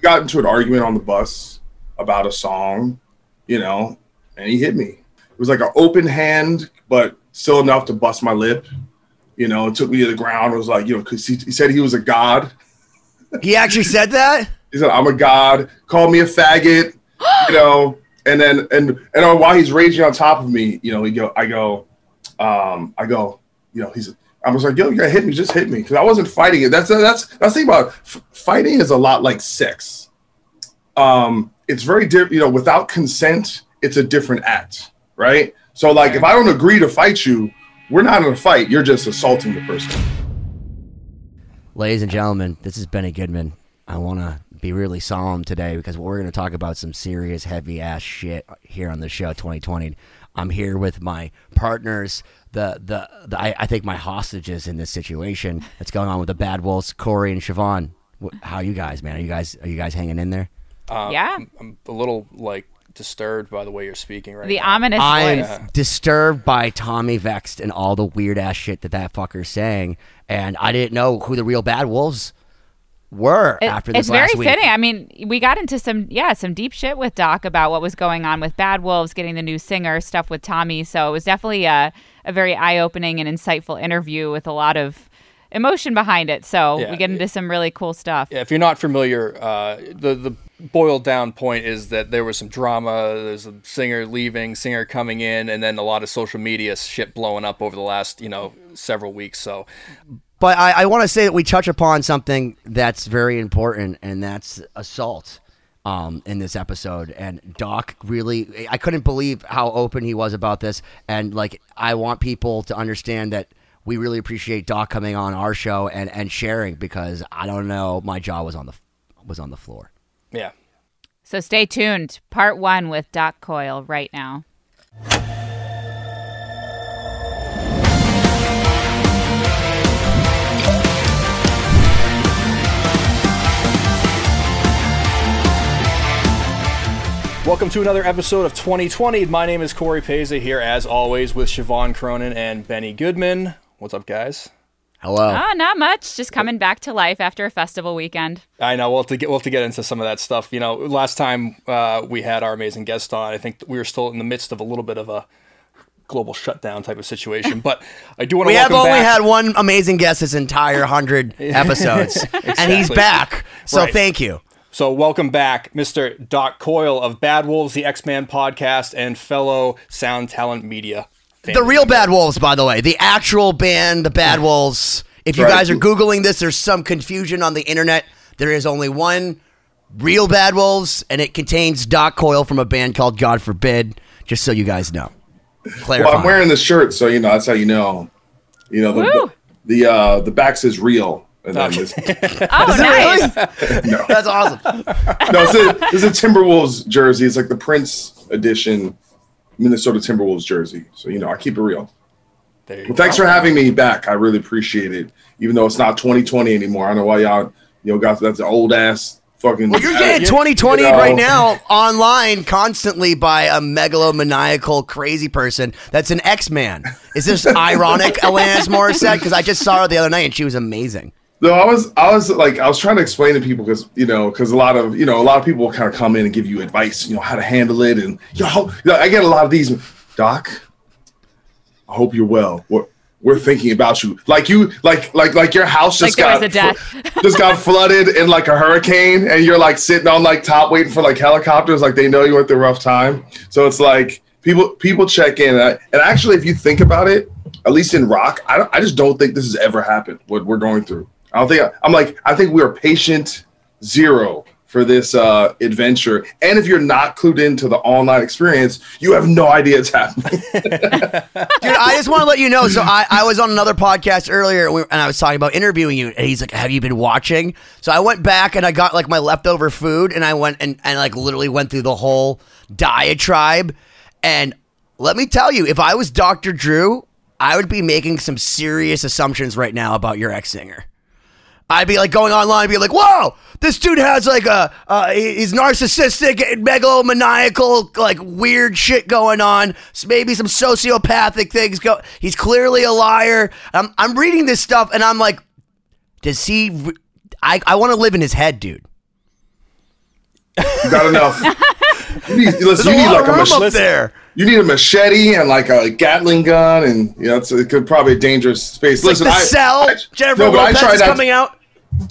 got into an argument on the bus about a song, you know, and he hit me. It was like an open hand, but still enough to bust my lip. You know, it took me to the ground. It was like, you know, because he, he said he was a god. He actually said that? he said, I'm a god. Called me a faggot, you know, and then, and, and while he's raging on top of me, you know, he go, I go, um, I go, you know, he's, I was like, yo, you gotta hit me, just hit me. Because I wasn't fighting it. That's that's that's the thing about f- fighting is a lot like sex. Um, it's very different, you know, without consent, it's a different act, right? So like if I don't agree to fight you, we're not in a fight, you're just assaulting the person. Ladies and gentlemen, this is Benny Goodman. I wanna be really solemn today because we're to talk about some serious heavy ass shit here on the show 2020 i'm here with my partners the the, the I, I, think my hostages in this situation that's going on with the Bad Wolves, Corey and Siobhan. How are you guys, man? Are you guys are you guys hanging in there? Um, yeah, I'm, I'm, a little like disturbed by the way you're speaking right the now. ominous I'm voice. disturbed by Tommy Vext and all the weird ass shit that that fucker's saying, and I didn't know who the real Bad Wolves were it, after this it's very week. fitting. I mean, we got into some yeah some deep shit with Doc about what was going on with Bad Wolves, getting the new singer stuff with Tommy. So it was definitely a a very eye opening and insightful interview with a lot of emotion behind it. So Yeah, we get into some really cool stuff. Yeah, if you're not familiar, uh, the the boiled down point is that there was some drama. There's a singer leaving, singer coming in, and then a lot of social media shit blowing up over the last you know several weeks. So But I, I want to say that we touch upon something that's very important, and that's assault um, in this episode. And Doc really, I couldn't believe how open he was about this. And like, I want people to understand that we really appreciate Doc coming on our show and, and sharing because I don't know, my jaw was on the was on the floor. yeah, So stay tuned. Part one with Doc Coyle right now. Welcome to another episode of 2020. My name is Corey Peza here, as always, with Siobhan Cronin and Benny Goodman. What's up, guys? Hello. Oh, not much. Just coming back to life after a festival weekend. I know we'll have to get we'll have to get into some of that stuff. You know, last time uh, we had our amazing guest on, I think we were still in the midst of a little bit of a global shutdown type of situation. But I do want to we have only back. had one amazing guest this entire hundred episodes, and he's back. So Right. thank you. So welcome back, Mr. Doc Coyle of Bad Wolves, the Ex-Man podcast, and fellow Sound Talent Media. The real Bad Wolves, by the way, the actual band, the Bad Wolves. If you Right. guys are googling this, there's some confusion on the internet. There is only one real Bad Wolves, and it contains Doc Coyle from a band called God Forbid. Just so you guys know. Clarify. Well, I'm wearing this shirt, so you know that's how you know. You know the Woo. the, the uh the back says real, and then this, Oh, nice. no, That's awesome. no, it's a, it's a Timberwolves jersey. It's like the Prince edition Minnesota Timberwolves jersey. So you know I keep it real. There you Well, thanks go. for having me back. I really appreciate it. Even though it's not 2020 anymore, I don't know why y'all you know got that's an old ass fucking. Well, you're getting 2020 You know. right now online constantly by a megalomaniacal crazy person that's an X-Man. Is this ironic, Alanis Morissette? Because I just saw her the other night and she was amazing. No, I was, I was like, I was trying to explain to people because you know, because a lot of you know, a lot of people kind of come in and give you advice, you know, how to handle it, and you know, you know, I get a lot of these. Doc, I hope you're well. We're, we're thinking about you, like you, like like like your house just Like got fl- just got flooded in like a hurricane, and you're like sitting on like top waiting for like helicopters, like they know you went through a rough time. So it's like people people check in, and, I, and actually, if you think about it, at least in rock, I, I just don't think this has ever happened. What we're going through, I don't think I'm like I think we are patient zero for this uh, adventure. And if you're not clued into the online experience, you have no idea it's happening. Dude, I just want to let you know. So I, I was on another podcast earlier and, and I was talking about interviewing you. And he's like, Have you been watching? So I went back and I got like my leftover food and I went and, and like literally went through the whole diatribe. And let me tell you, if I was Dr. Drew, I would be making some serious assumptions right now about your ex singer. I'd be like going online and be like, whoa, this dude has like a, uh, he's narcissistic, megalomaniacal, like weird shit going on. So maybe some sociopathic things go. He's clearly a liar. I'm, I'm reading this stuff and I'm like, does he, re- I, I want to live in his head, dude. You got enough. You need, listen, you need like a room machete. there. You need a machete and like a Gatling gun, and you know it's it could probably a dangerous space. It's listen, like the I, cell. I- Jennifer no, but I tried is coming out.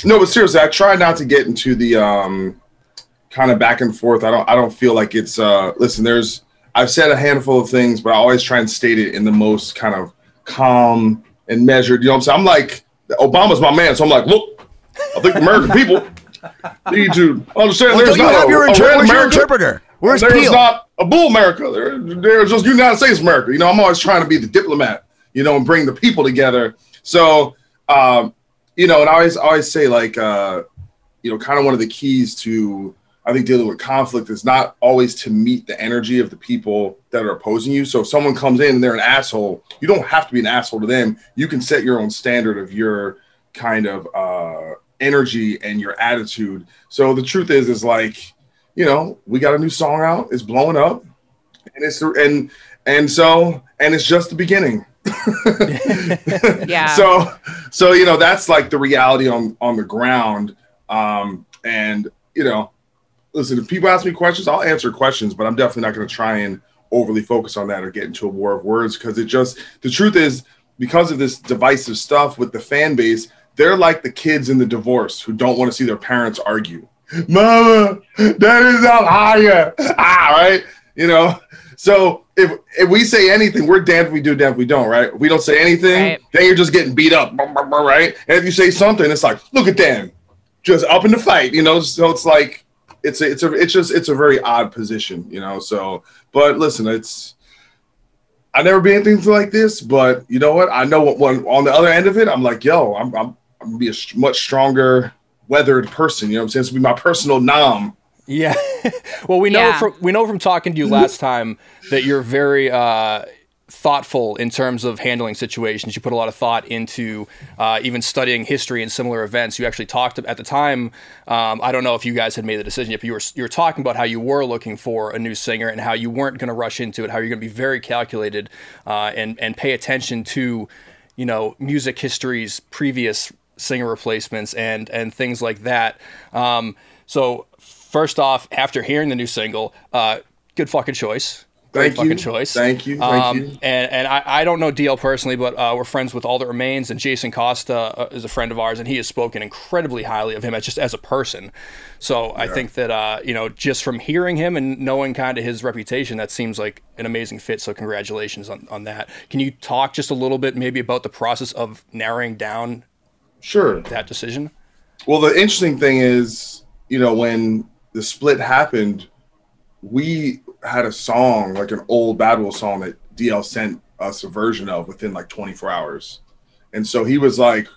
No, but seriously, I try not to get into the um kind of back and forth. I don't I don't feel like it's uh listen, there's I've said a handful of things, but I always try and state it in the most kind of calm and measured. You know what I'm saying? I'm like Obama's my man, so I'm like, look, I think the American people need to understand Well, there's you not have a, your, inter- where's your interpreter? Where's there's Peel? not a bull America. There, there's just United States America. You know, I'm always trying to be the diplomat, you know, and bring the people together. So, um, you know, and I always always say like, uh, you know, kind of one of the keys to I think dealing with conflict is not always to meet the energy of the people that are opposing you. So if someone comes in and they're an asshole, you don't have to be an asshole to them. You can set your own standard of your kind of uh, energy and your attitude. So the truth is, is like, you know, we got a new song out. It's blowing up, and it's and and so and it's just the beginning. Yeah. So so you know that's like the reality on on the ground. Um, and you know, listen, if people ask me questions, I'll answer questions, but I'm definitely not going to try and overly focus on that or get into a war of words because it just the truth is because of this divisive stuff with the fan base, they're like the kids in the divorce who don't want to see their parents argue. Mama, that is not higher. Ah, right? You know. So if if we say anything, we're damned if we do, damned if we don't, right? If we don't say anything, Right. then you're just getting beat up, right? And if you say something, it's like, look at them, just up in the fight, you know. So it's like, it's a, it's a, it's just, it's a very odd position, you know. So, but listen, it's, I never been anything like this, but you know what? I know what one on the other end of it, I'm like, yo, I'm, I'm, I'm gonna be a much stronger, weathered person. You know what I'm saying? This will be my personal nom. Yeah. well, we know Yeah. from we know from talking to you last time that you're very uh, thoughtful in terms of handling situations. You put a lot of thought into uh, even studying history and similar events. You actually talked at the time. Um, I don't know if you guys had made the decision yet, but you were you were talking about how you were looking for a new singer and how you weren't going to rush into it. How you're going to be very calculated uh, and and pay attention to you know music history's previous singer replacements and and things like that. Um, so first off, after hearing the new single, uh, good fucking choice. Great Thank fucking you. choice. Thank you. Thank Um, you. And and I, I don't know DL personally, but uh, we're friends with All That Remains, and Jason Costa uh, is a friend of ours, and he has spoken incredibly highly of him as just as a person. So I think that uh, you know, just from hearing him and knowing kind of his reputation, that seems like an amazing fit. So congratulations on, on that. Can you talk just a little bit maybe about the process of narrowing down Sure. that decision? Well, the interesting thing is, you know, when the split happened, we had a song, like an old Bad Wolf song that DL sent us a version of within like 24 hours. And so he was like,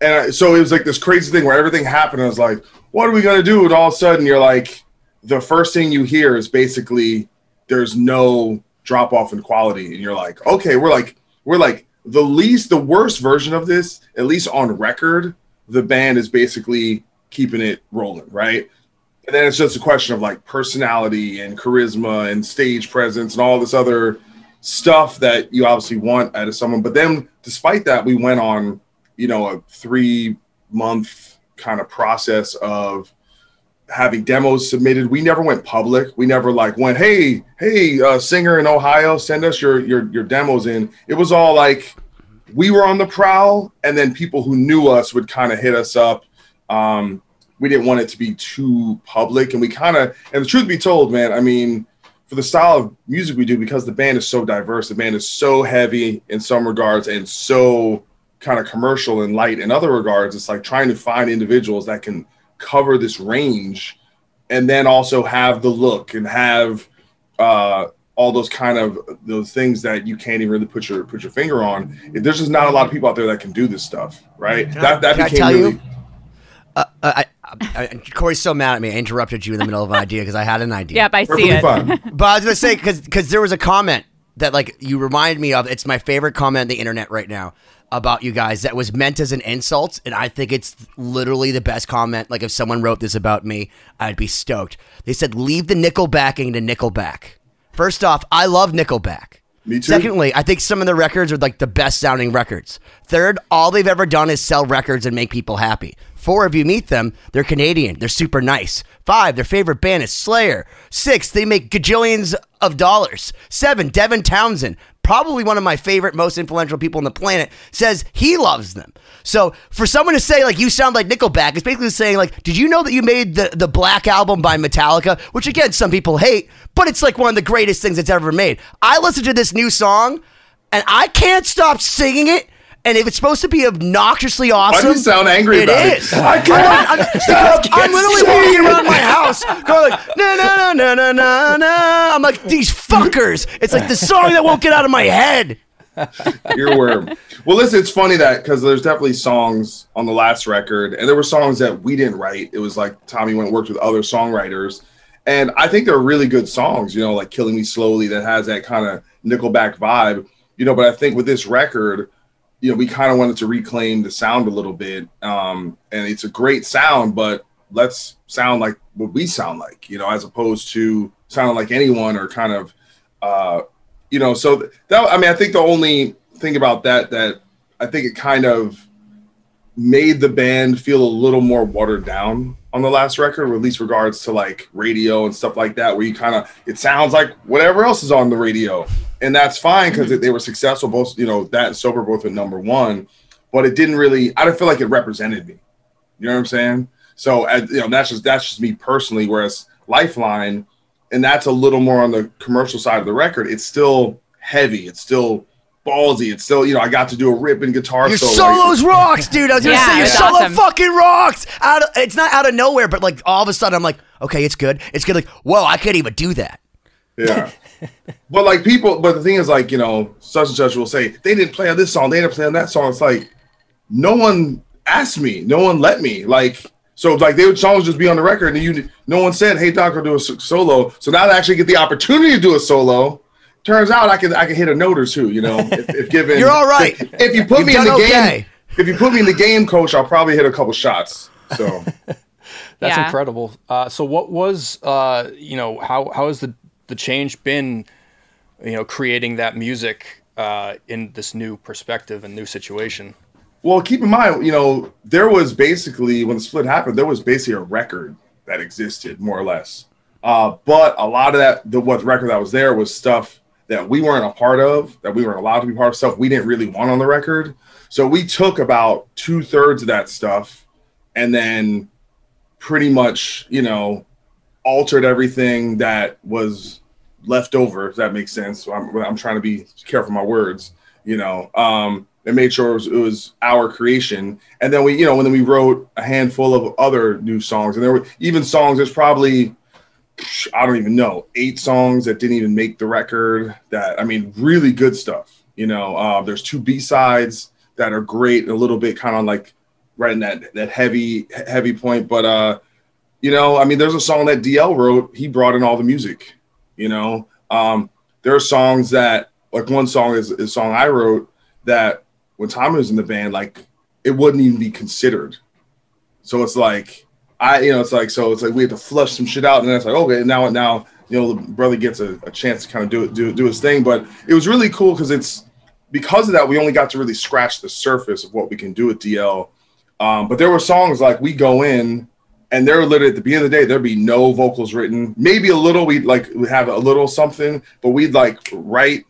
and I, so it was like this crazy thing where everything happened. I was like, what are we going to do? And all of a sudden, you're like, the first thing you hear is basically there's no drop off in quality. And you're like, okay, we're like, we're like the least, the worst version of this, at least on record, the band is basically keeping it rolling, right? And then it's just a question of like personality and charisma and stage presence and all this other stuff that you obviously want out of someone. But then, despite that, we went on, you know, a three month kind of process of having demos submitted. We never went public. We never like went, hey, hey, uh, singer in Ohio, send us your your your demos in. It was all like we were on the prowl, and then people who knew us would kind of hit us up. Um, we didn't want it to be too public, and we kind of, and the truth be told, man, I mean, for the style of music we do, because the band is so diverse, the band is so heavy in some regards and so kind of commercial and light in other regards. It's like trying to find individuals that can cover this range and then also have the look and have uh, all those kind of those things that you can't even really put your put your finger on. There's just not a lot of people out there that can do this stuff, right? Can that I, that became really. you? Uh, I, I, I, Corey's so mad at me. I interrupted you in the middle of an idea because I had an idea. Yep, I see it. But I was gonna say because because there was a comment that like you reminded me of. It's my favorite comment on the internet right now about you guys that was meant as an insult, and I think it's literally the best comment. Like if someone wrote this about me, I'd be stoked. They said, "Leave the Nickelbacking to Nickelback." First off, I love Nickelback. Me too. Secondly, I think some of the records are like the best sounding records. Third, all they've ever done is sell records and make people happy. Four, if you meet them, they're Canadian. They're super nice. Five, their favorite band is Slayer. Six, they make gajillions of dollars. Seven, Devin Townsend, probably one of my favorite, most influential people on the planet, says he loves them. So for someone to say like you sound like Nickelback, it's basically saying like, did you know that you made the the Black album by Metallica, which again some people hate, but it's like one of the greatest things that's ever made. I listened to this new song, and I can't stop singing it. And if it's supposed to be obnoxiously awesome, do you sound angry it about it? is. I can't I'm, I'm, I'm literally walking around my house going like, na na na na na na na. I'm like these fuckers. It's like the song that won't get out of my head. earworm. Well, listen, it's funny that because there's definitely songs on the last record, and there were songs that we didn't write. It was like Tommy went and worked with other songwriters, and I think they're really good songs. You know, like "Killing Me Slowly" that has that kind of Nickelback vibe. You know, but I think with this record, you know, we kind of wanted to reclaim the sound a little bit, um, and it's a great sound, but let's sound like what we sound like, you know, as opposed to sounding like anyone or kind of. Uh, you know, so that I mean, I think the only thing about that that I think it kind of made the band feel a little more watered down on the last record, or at least regards to like radio and stuff like that, where you kind of it sounds like whatever else is on the radio, and that's fine because mm-hmm. they were successful. Both you know that and sober both at number one, but it didn't really. I didn't feel like it represented me. You know what I'm saying? So you know, that's just that's just me personally. Whereas Lifeline and that's a little more on the commercial side of the record. It's still heavy. It's still ballsy. It's still, you know, I got to do a ripping guitar Your solo. solos rocks, dude. I was gonna Yeah, say your it's solo awesome. fucking rocks. Out of, it's not out of nowhere, but like all of a sudden I'm like, okay, it's good. It's good. Like, whoa, I can't even do that. Yeah. but like people, but the thing is, like, you know, such and such will say, they didn't play on this song, they didn't play on that song. It's like, no one asked me, no one let me. Like, so like they would songs just be on the record, and you no one said, "Hey, Doc, I'll do a solo." So now I actually get the opportunity to do a solo. Turns out I can I can hit a note or two. You know, if, if given You're all right. If you put You've me in the done game, if you put me in the game, coach, I'll probably hit a couple shots. So That's Yeah. incredible. Uh, so, what was uh, you know how how has the the change been? You know, creating that music uh, in this new perspective and new situation. Well, keep in mind, you know, there was basically when the split happened, there was basically a record that existed more or less. Uh, but a lot of that, the what record that was there was stuff that we weren't a part of, that we weren't allowed to be part of, stuff we didn't really want on the record. So we took about two thirds of that stuff and then pretty much, you know, altered everything that was left over, if that makes sense. So I'm, I'm trying to be careful my words, you know, um, and made sure it was, it was our creation. And then we, you know, and then we wrote a handful of other new songs. And there were even songs, there's probably, I don't even know, eight songs that didn't even make the record that, I mean, really good stuff. You know, uh, there's two B sides that are great, a little bit kind of like right in that, that heavy, heavy point. But, uh, you know, I mean, there's a song that DL wrote. He brought in all the music. You know, um, there are songs that, like one song is, is a song I wrote that when Tommy was in the band, like it wouldn't even be considered. So it's like I, you know, it's like so it's like we had to flush some shit out, and then it's like okay, now now you know the brother gets a, a chance to kind of do do do his thing. But it was really cool because it's because of that we only got to really scratch the surface of what we can do with DL. Um, but there were songs like we go in and they're literally at the beginning of the day there'd be no vocals written. Maybe a little we'd like we have a little something but we'd like write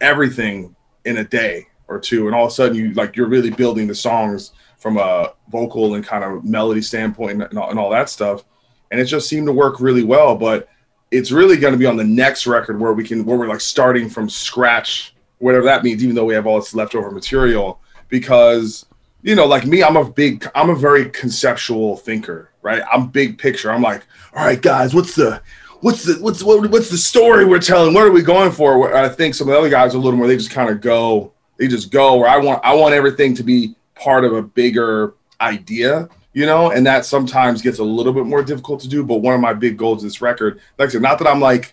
everything in a day or two. And all of a sudden you like you're really building the songs from a vocal and kind of melody standpoint and all, and all that stuff. And it just seemed to work really well but it's really going to be on the next record where we can where we're like starting from scratch whatever that means even though we have all this leftover material. Because you know like me i'm a big i'm a very conceptual thinker right? I'm big picture. I'm like, all right, guys, what's the what's the what's what, what's the story we're telling? What are we going for? Where I think some of the other guys are a little more. They just kind of go. They just go. Where I want I want everything to be part of a bigger idea, you know, and that sometimes gets a little bit more difficult to do. But one of my big goals this record, like I said, not that I'm like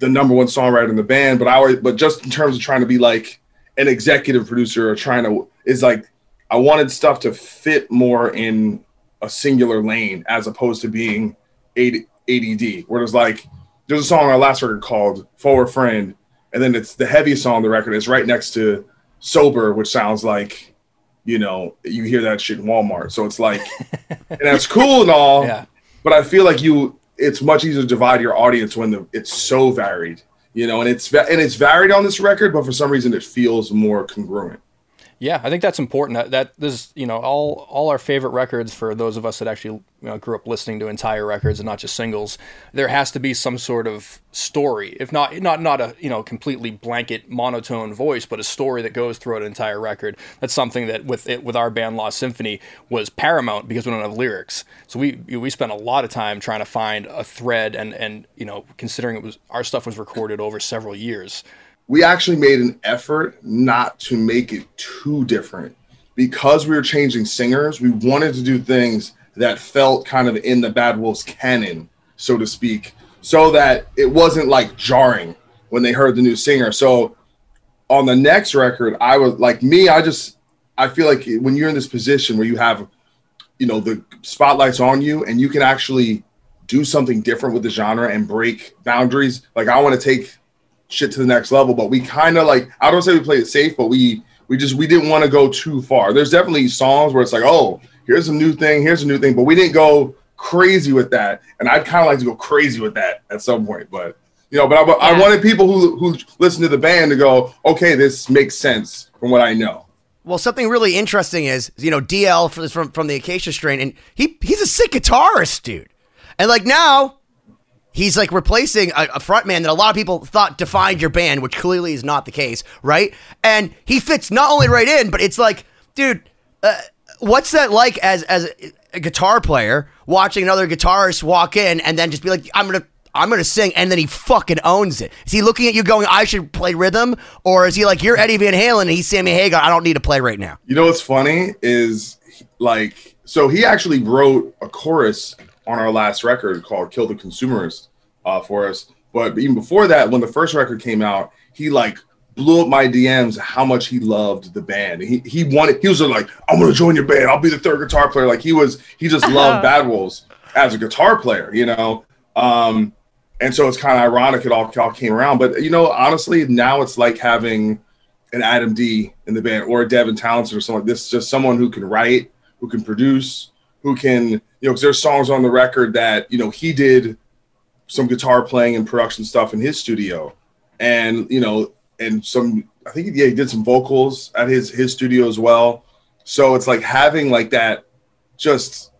the number one songwriter in the band, but I always, but just in terms of trying to be like an executive producer or trying to is like I wanted stuff to fit more in a singular lane as opposed to being ADD, where there's like there's a song on our last record called "Foe or Friend," and then it's the heaviest song on the record. It's right next to "Sober," which sounds like you know you hear that shit in Walmart. So it's like, and that's cool and all, Yeah. but I feel like you it's much easier to divide your audience when the it's so varied, you know, and it's and it's varied on this record, but for some reason it feels more congruent. Yeah, I think that's important. That, that this, you know, all all our favorite records for those of us that actually you know, grew up listening to entire records and not just singles. There has to be some sort of story, if not not not a you know completely blanket monotone voice, but a story that goes throughout an entire record. That's something that with it with our band Lost Symphony was paramount because we don't have lyrics. So we we spent a lot of time trying to find a thread and and you know considering it was our stuff was recorded over several years. We actually made an effort not to make it too different. Because we were changing singers we wanted to do things that felt kind of in the bad wolves canon so to speak so that it wasn't like jarring when they heard the new singer. So on the next record i was like me i just i feel like when you're in this position where you have you know the spotlight's on you and you can actually do something different with the genre and break boundaries like i want to take shit to the next level. But we kind of like I don't say we played it safe, but we we just we didn't want to go too far. There's definitely songs where it's like, oh, here's a new thing, here's a new thing, but we didn't go crazy with that. And I'd kind of like to go crazy with that at some point, but you know, but I, I wanted people who who listen to the band to go, okay, this makes sense from what I know. Well, something really interesting is, you know, DL from from, from the Acacia strain, and he he's a sick guitarist, dude. And like now, he's like replacing a, a frontman that a lot of people thought defined your band, which clearly is not the case, right? And he fits not only right in, but it's like, dude, uh, what's that like as as a, a guitar player watching another guitarist walk in and then just be like, I'm gonna. I'm gonna sing, and then he fucking owns it. Is he looking at you going, "I should play rhythm," or is he like, "You're Eddie Van Halen, and he's Sammy Hagar. I don't need to play right now." You know what's funny is like so he actually wrote a chorus on our last record called "Kill the Consumerist" uh, for us. But even before that, when the first record came out, he like blew up my DMs how much he loved the band. He he wanted he was like, "I'm gonna join your band. I'll be the third guitar player." Like he was he just loved Bad Wolves as a guitar player, you know. Um, and so it's kind of ironic it all, all came around. But you know, honestly, now it's like having an Adam D in the band or a Devin Townsend or something like this. Just someone who can write, who can produce, who can, you know, because there's songs on the record that, you know, he did some guitar playing and production stuff in his studio. And, you know, and some I think yeah, he did some vocals at his his studio as well. So it's like having like that just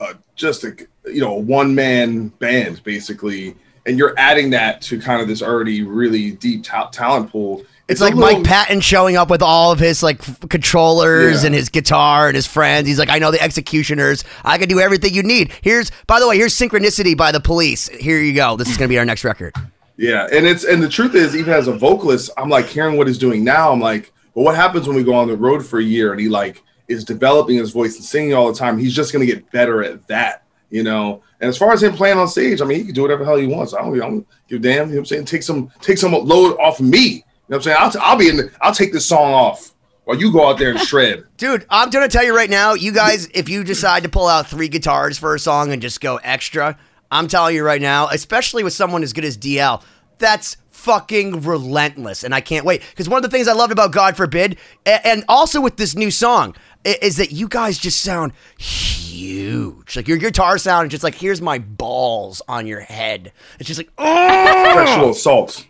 uh, just a you know, one man band basically and you're adding that to kind of this already really deep ta- talent pool. It's, like little- Mike Patton showing up with all of his like f- controllers Yeah. and his guitar and his friends. He's like, I know the executioners. I can do everything you need. Here's, by the way, here's Synchronicity by the Police. Here you go. This is gonna be our next record. Yeah, and it's and the truth is, even as a vocalist, I'm like hearing what he's doing now. I'm like, but what happens when we go on the road for a year and he like is developing his voice and singing all the time? He's just gonna get better at that, you know. And as far as him playing on stage, I mean, he can do whatever the hell he wants. I don't, I don't give a damn. You know what I'm saying? Take some take some load off me. Know what I'm saying? I'll, t- I'll be in. The, I'll take this song off while you go out there and shred. Dude, I'm gonna tell you right now, you guys, if you decide to pull out three guitars for a song and just go extra, I'm telling you right now, especially with someone as good as DL, that's fucking relentless, and I can't wait. Because one of the things I loved about God Forbid, and also with this new song, is that you guys just sound huge. Like your guitar sound is just like, here's my balls on your head. It's just like, oh, Sexual assault.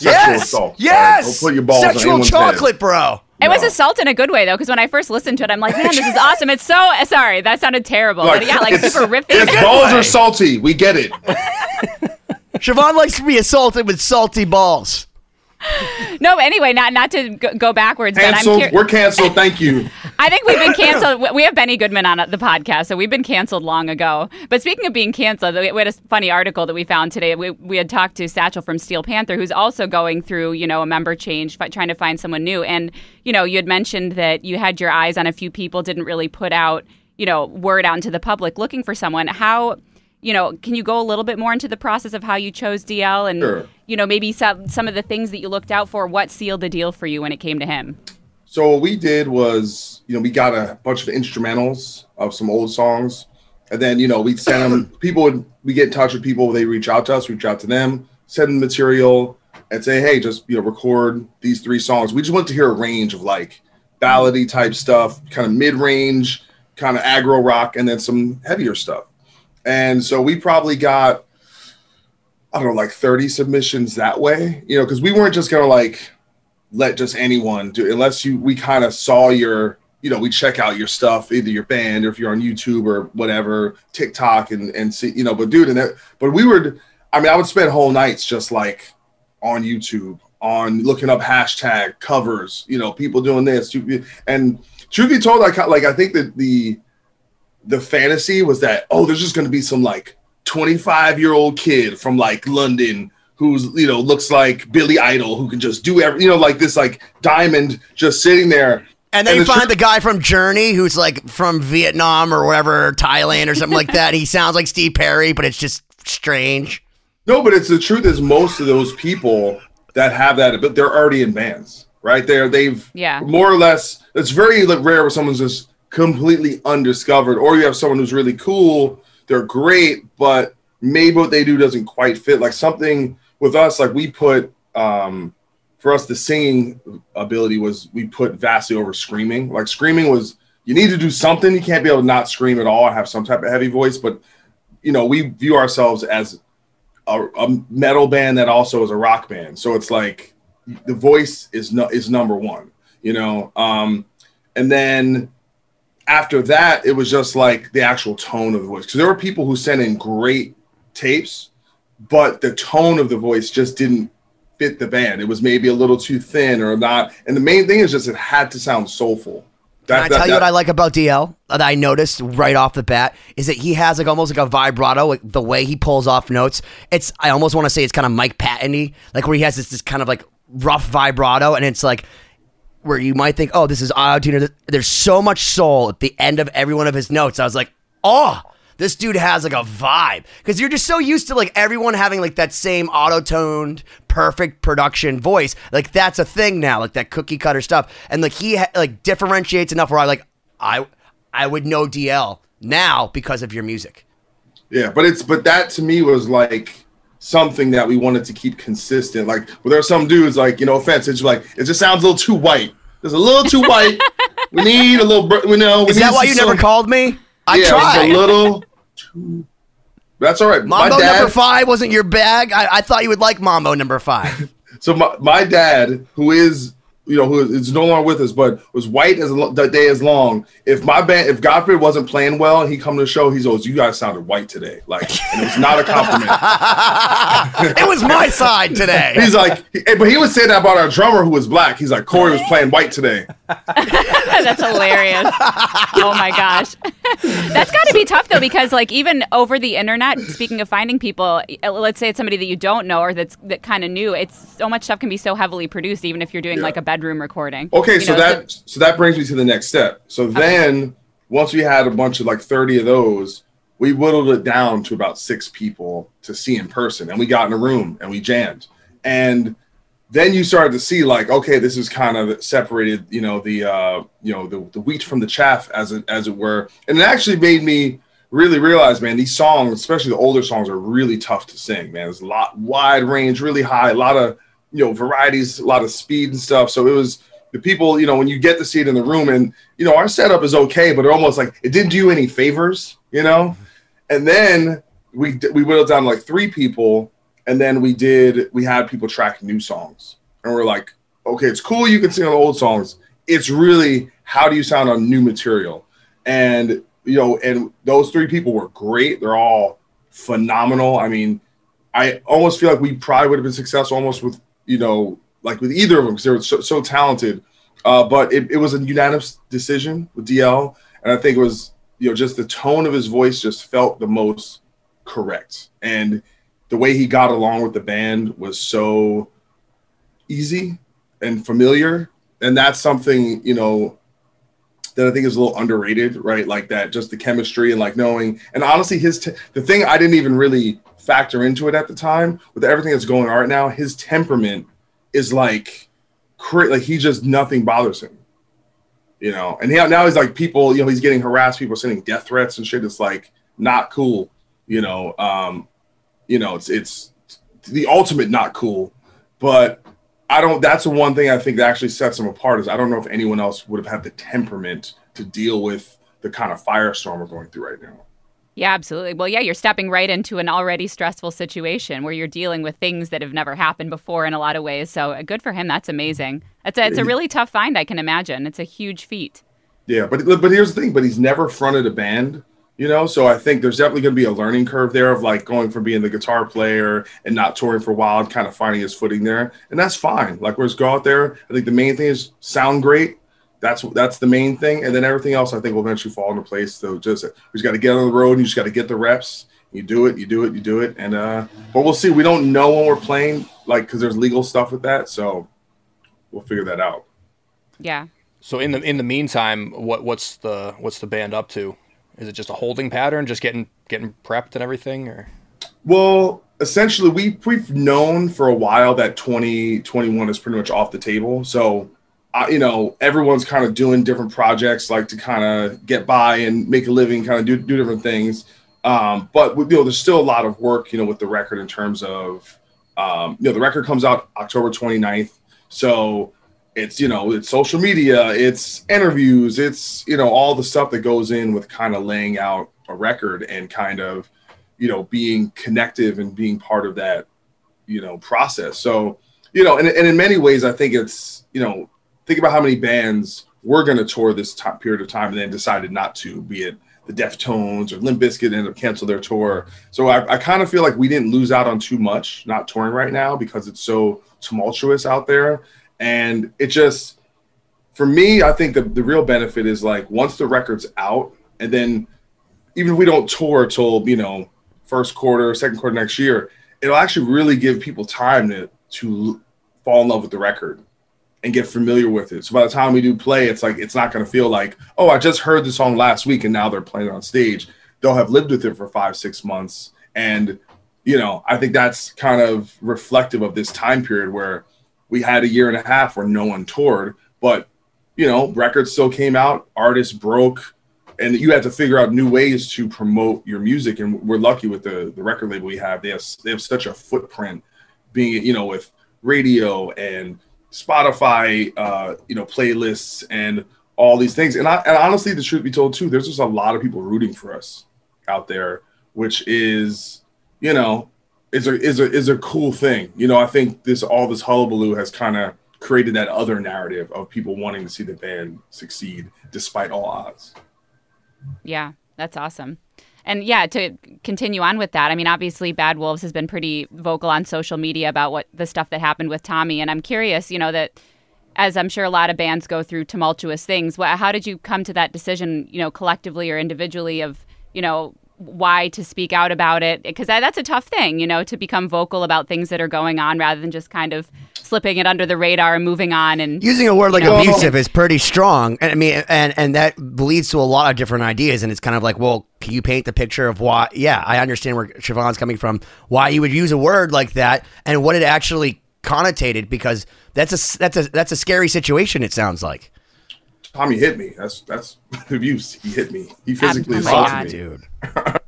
Yes, assault. Yes, Don't put your balls on sexual anyone's head. chocolate, bro. It was No. assault in a good way though, because when I first listened to it, I'm like, man, this is awesome. It's so sorry that sounded terrible, but yeah, like super riffy. Its balls are salty. We get it. Siobhan likes to be assaulted with salty balls. no, anyway, not not to go, backwards, Canceled. but I'm We're canceled. Thank you. I think we've been canceled. We have Benny Goodman on the podcast, so we've been canceled long ago. But speaking of being canceled, we had a funny article that we found today. We, we had talked to Satchel from Steel Panther, who's also going through, you know, a member change, trying to find someone new. And, you know, you had mentioned that you had your eyes on a few people, didn't really put out, you know, word out into the public looking for someone. How you know, can you go a little bit more into the process of how you chose DL and, Sure. you know, maybe some, some of the things that you looked out for? What sealed the deal for you when it came to him? So what we did was, you know, we got a bunch of instrumentals of some old songs, and then you know we send them. people would we get in touch with people. They reach out to us, reach out to them, send them material, and say, hey, just you know, record these three songs. We just want to hear a range of like ballady type stuff, kind of mid range, kind of aggro rock, and then some heavier stuff. And so we probably got, I don't know, like 30 submissions that way, you know, because we weren't just gonna like let just anyone do unless you we kind of saw your you know we check out your stuff either your band or if you're on youtube or whatever tiktok and and see you know but dude and that but we would i mean i would spend whole nights just like on youtube on looking up hashtag covers you know people doing this and truth be told i like i think that the the fantasy was that oh there's just going to be some like 25 year old kid from like london who's you know looks like billy idol who can just do every you know like this like diamond just sitting there And then And you find tr- the guy from Journey who's like from Vietnam or wherever, Thailand or something like that. He sounds like Steve Perry, but it's just strange. no but it's the truth is most of those people that have that but they're already in bands right there they've Yeah. more or less it's very like, rare where someone's just completely undiscovered or you have someone who's really cool they're great but maybe what they do doesn't quite fit. Like something with us like we put um for us the singing ability was we put vastly over screaming. Like screaming was you need to do something. You can't be able to not scream at all and have some type of heavy voice but you know we view ourselves as a, a metal band that also is a rock band. So it's like the voice is no, is number one you know? Um and then after that it was just like the actual tone of the voice. Because there were people who sent in great tapes but the tone of the voice just didn't fit the band. It was maybe a little too thin or not. And the main thing is just it had to sound soulful. Can I that- tell you what I like about DL that I noticed right off the bat is that he has like almost like a vibrato, like the way he pulls off notes. It's I almost want to say it's kind of Mike Patton-y, like where he has this, this kind of like rough vibrato, and it's like where you might think, oh, this is auto tune. There's so much soul at the end of every one of his notes. I was like, oh, this dude has like a vibe because you're just so used to like everyone having like that same auto-toned, perfect production voice. Like that's a thing now, like that cookie cutter stuff. And like he ha- like differentiates enough where I like I I would know DL now because of your music. Yeah, but it's but that to me was like something that we wanted to keep consistent. Like, well, there are some dudes like you know, offense. It's like it just sounds a little too white. It's a little too white. we need a little. We know. We Is need that why some- you never called me? I yeah, tried. It's a little. Too, that's all right. Mambo my dad, number five wasn't your bag. I, I thought you would like Mambo number five. So my, my dad, who is you know who is no longer with us, but was white as lo- the day is long. If my band, if God Forbid wasn't playing well and he come to the show, he goes, "You guys sounded white today," like, and it was not a compliment. it was my side today. He's like, he- but he would say that about our drummer who was black. He's like, Corey was playing white today. That's hilarious. oh my gosh. That's got to be tough though because like even over the internet, speaking of finding people, uh, let's say it's somebody that you don't know or that's that kind of new, it's so much stuff can be so heavily produced even if you're doing Yeah. like a bedroom recording. Okay, You so know, that so that brings me to the next step. So then once we had a bunch of like 30 of those, we whittled it down to about six people to see in person. And we got in a room and we jammed. And then you started to see like, okay, this is kind of separated, you know, the uh, you know, the, the wheat from the chaff as it as it were. And it actually made me really realize, man, these songs, especially the older songs, are really tough to sing, man. There's a lot wide range, really high, a lot of you know varieties, a lot of speed and stuff. So it was the people, you know, when you get to see it in the room, and you know, our setup is okay, but it almost like it didn't do you any favors, you know. And then we we whittled down like three people, and then we did we had people track new songs, and we're like, okay, it's cool you can sing on old songs. It's really how do you sound on new material, and you know, and those three people were great. They're all phenomenal. I mean, I almost feel like we probably would have been successful almost with you know like with either of them because they were so, so talented. Uh, but it, it was a unanimous decision with DL, and I think it was you know just the tone of his voice just felt the most correct, and the way he got along with the band was so easy and familiar, and that's something you know that I think is a little underrated, right? Like that, just the chemistry and like knowing. And honestly, his the thing I didn't even really factor into it at the time with everything that's going on right now. His temperament is like, cra- like he just nothing bothers him, you know. And he, now he's like people, you know, he's getting harassed, people sending death threats and shit. It's like not cool, you know. Um, you know, it's it's the ultimate not cool, but I don't. That's the one thing I think that actually sets him apart. Is I don't know if anyone else would have had the temperament to deal with the kind of firestorm we're going through right now. Yeah, absolutely. Well, yeah, you're stepping right into an already stressful situation where you're dealing with things that have never happened before in a lot of ways. So uh, good for him. That's amazing. It's a, it's a really tough find, I can imagine. It's a huge feat. Yeah, but but here's the thing. But he's never fronted a band, you know. So I think there's definitely going to be a learning curve there of like going from being the guitar player and not touring for a while and kind of finding his footing there, and that's fine. Like, let's go out there. I think the main thing is sound great that's that's the main thing, and then everything else I think will eventually fall into place. So just we just got to get on the road. And you just got to get the reps. You do it, you do it, you do it, and uh, but we'll see. We don't know when we're playing, like because there's legal stuff with that, so we'll figure that out. Yeah. So in the in the meantime, what what's the what's the band up to? Is it just a holding pattern, just getting getting prepped and everything, or? Well, essentially, we we've known for a while that 2021 is pretty much off the table. So uh, you know, everyone's kind of doing different projects, like to kind of get by and make a living, kind of do, do different things. Um, but you know, there's still a lot of work, you know, with the record in terms of, um, you know, the record comes out October 29th. So it's, you know, it's social media, it's interviews, it's, you know, all the stuff that goes in with kind of laying out a record and kind of, you know, being connective and being part of that, you know, process. So, you know, and, and in many ways, I think it's, you know, think about how many bands were going to tour this time, period of time and then decided not to, be it the Deftones or Limp Bizkit ended up cancel their tour. So I, I kind of feel like we didn't lose out on too much not touring right now because it's so tumultuous out there. And it just, for me, I think the, the real benefit is like once the record's out, and then even if we don't tour till, you know, first quarter, second quarter next year, it'll actually really give people time to, to fall in love with the record and get familiar with it. So by the time we do play, it's like it's not going to feel like, oh, I just heard the song last week and now they're playing it on stage. They'll have lived with it for five, six months. And, you know, I think that's kind of reflective of this time period where we had a year and a half where no one toured, but, you know, records still came out, artists broke, and you had to figure out new ways to promote your music. And we're lucky with the, the record label we have. They have, they have such a footprint being, you know, with radio and Spotify, uh, you know, playlists and all these things. And, I, and honestly, the truth be told, too, there's just a lot of people rooting for us out there, which is, you know, is a is a is a cool thing. You know, I think this all this hullabaloo has kind of created that other narrative of people wanting to see the band succeed despite all odds. Yeah, that's awesome. And yeah, to continue on with that, I mean, obviously, Bad Wolves has been pretty vocal on social media about what the stuff that happened with Tommy. And I'm curious, you know, that as I'm sure a lot of bands go through tumultuous things, how did you come to that decision, you know, collectively or individually of, you know, why to speak out about it because that, that's a tough thing you know to become vocal about things that are going on rather than just kind of slipping it under the radar and moving on and using a word like know, abusive is pretty strong and i mean and and that leads to a lot of different ideas and it's kind of like well can you paint the picture of why yeah i understand where siobhan's coming from why you would use a word like that and what it actually connotated because that's a that's a that's a scary situation it sounds like Tommy hit me. That's that's abuse. He hit me. He physically oh assaulted me, dude.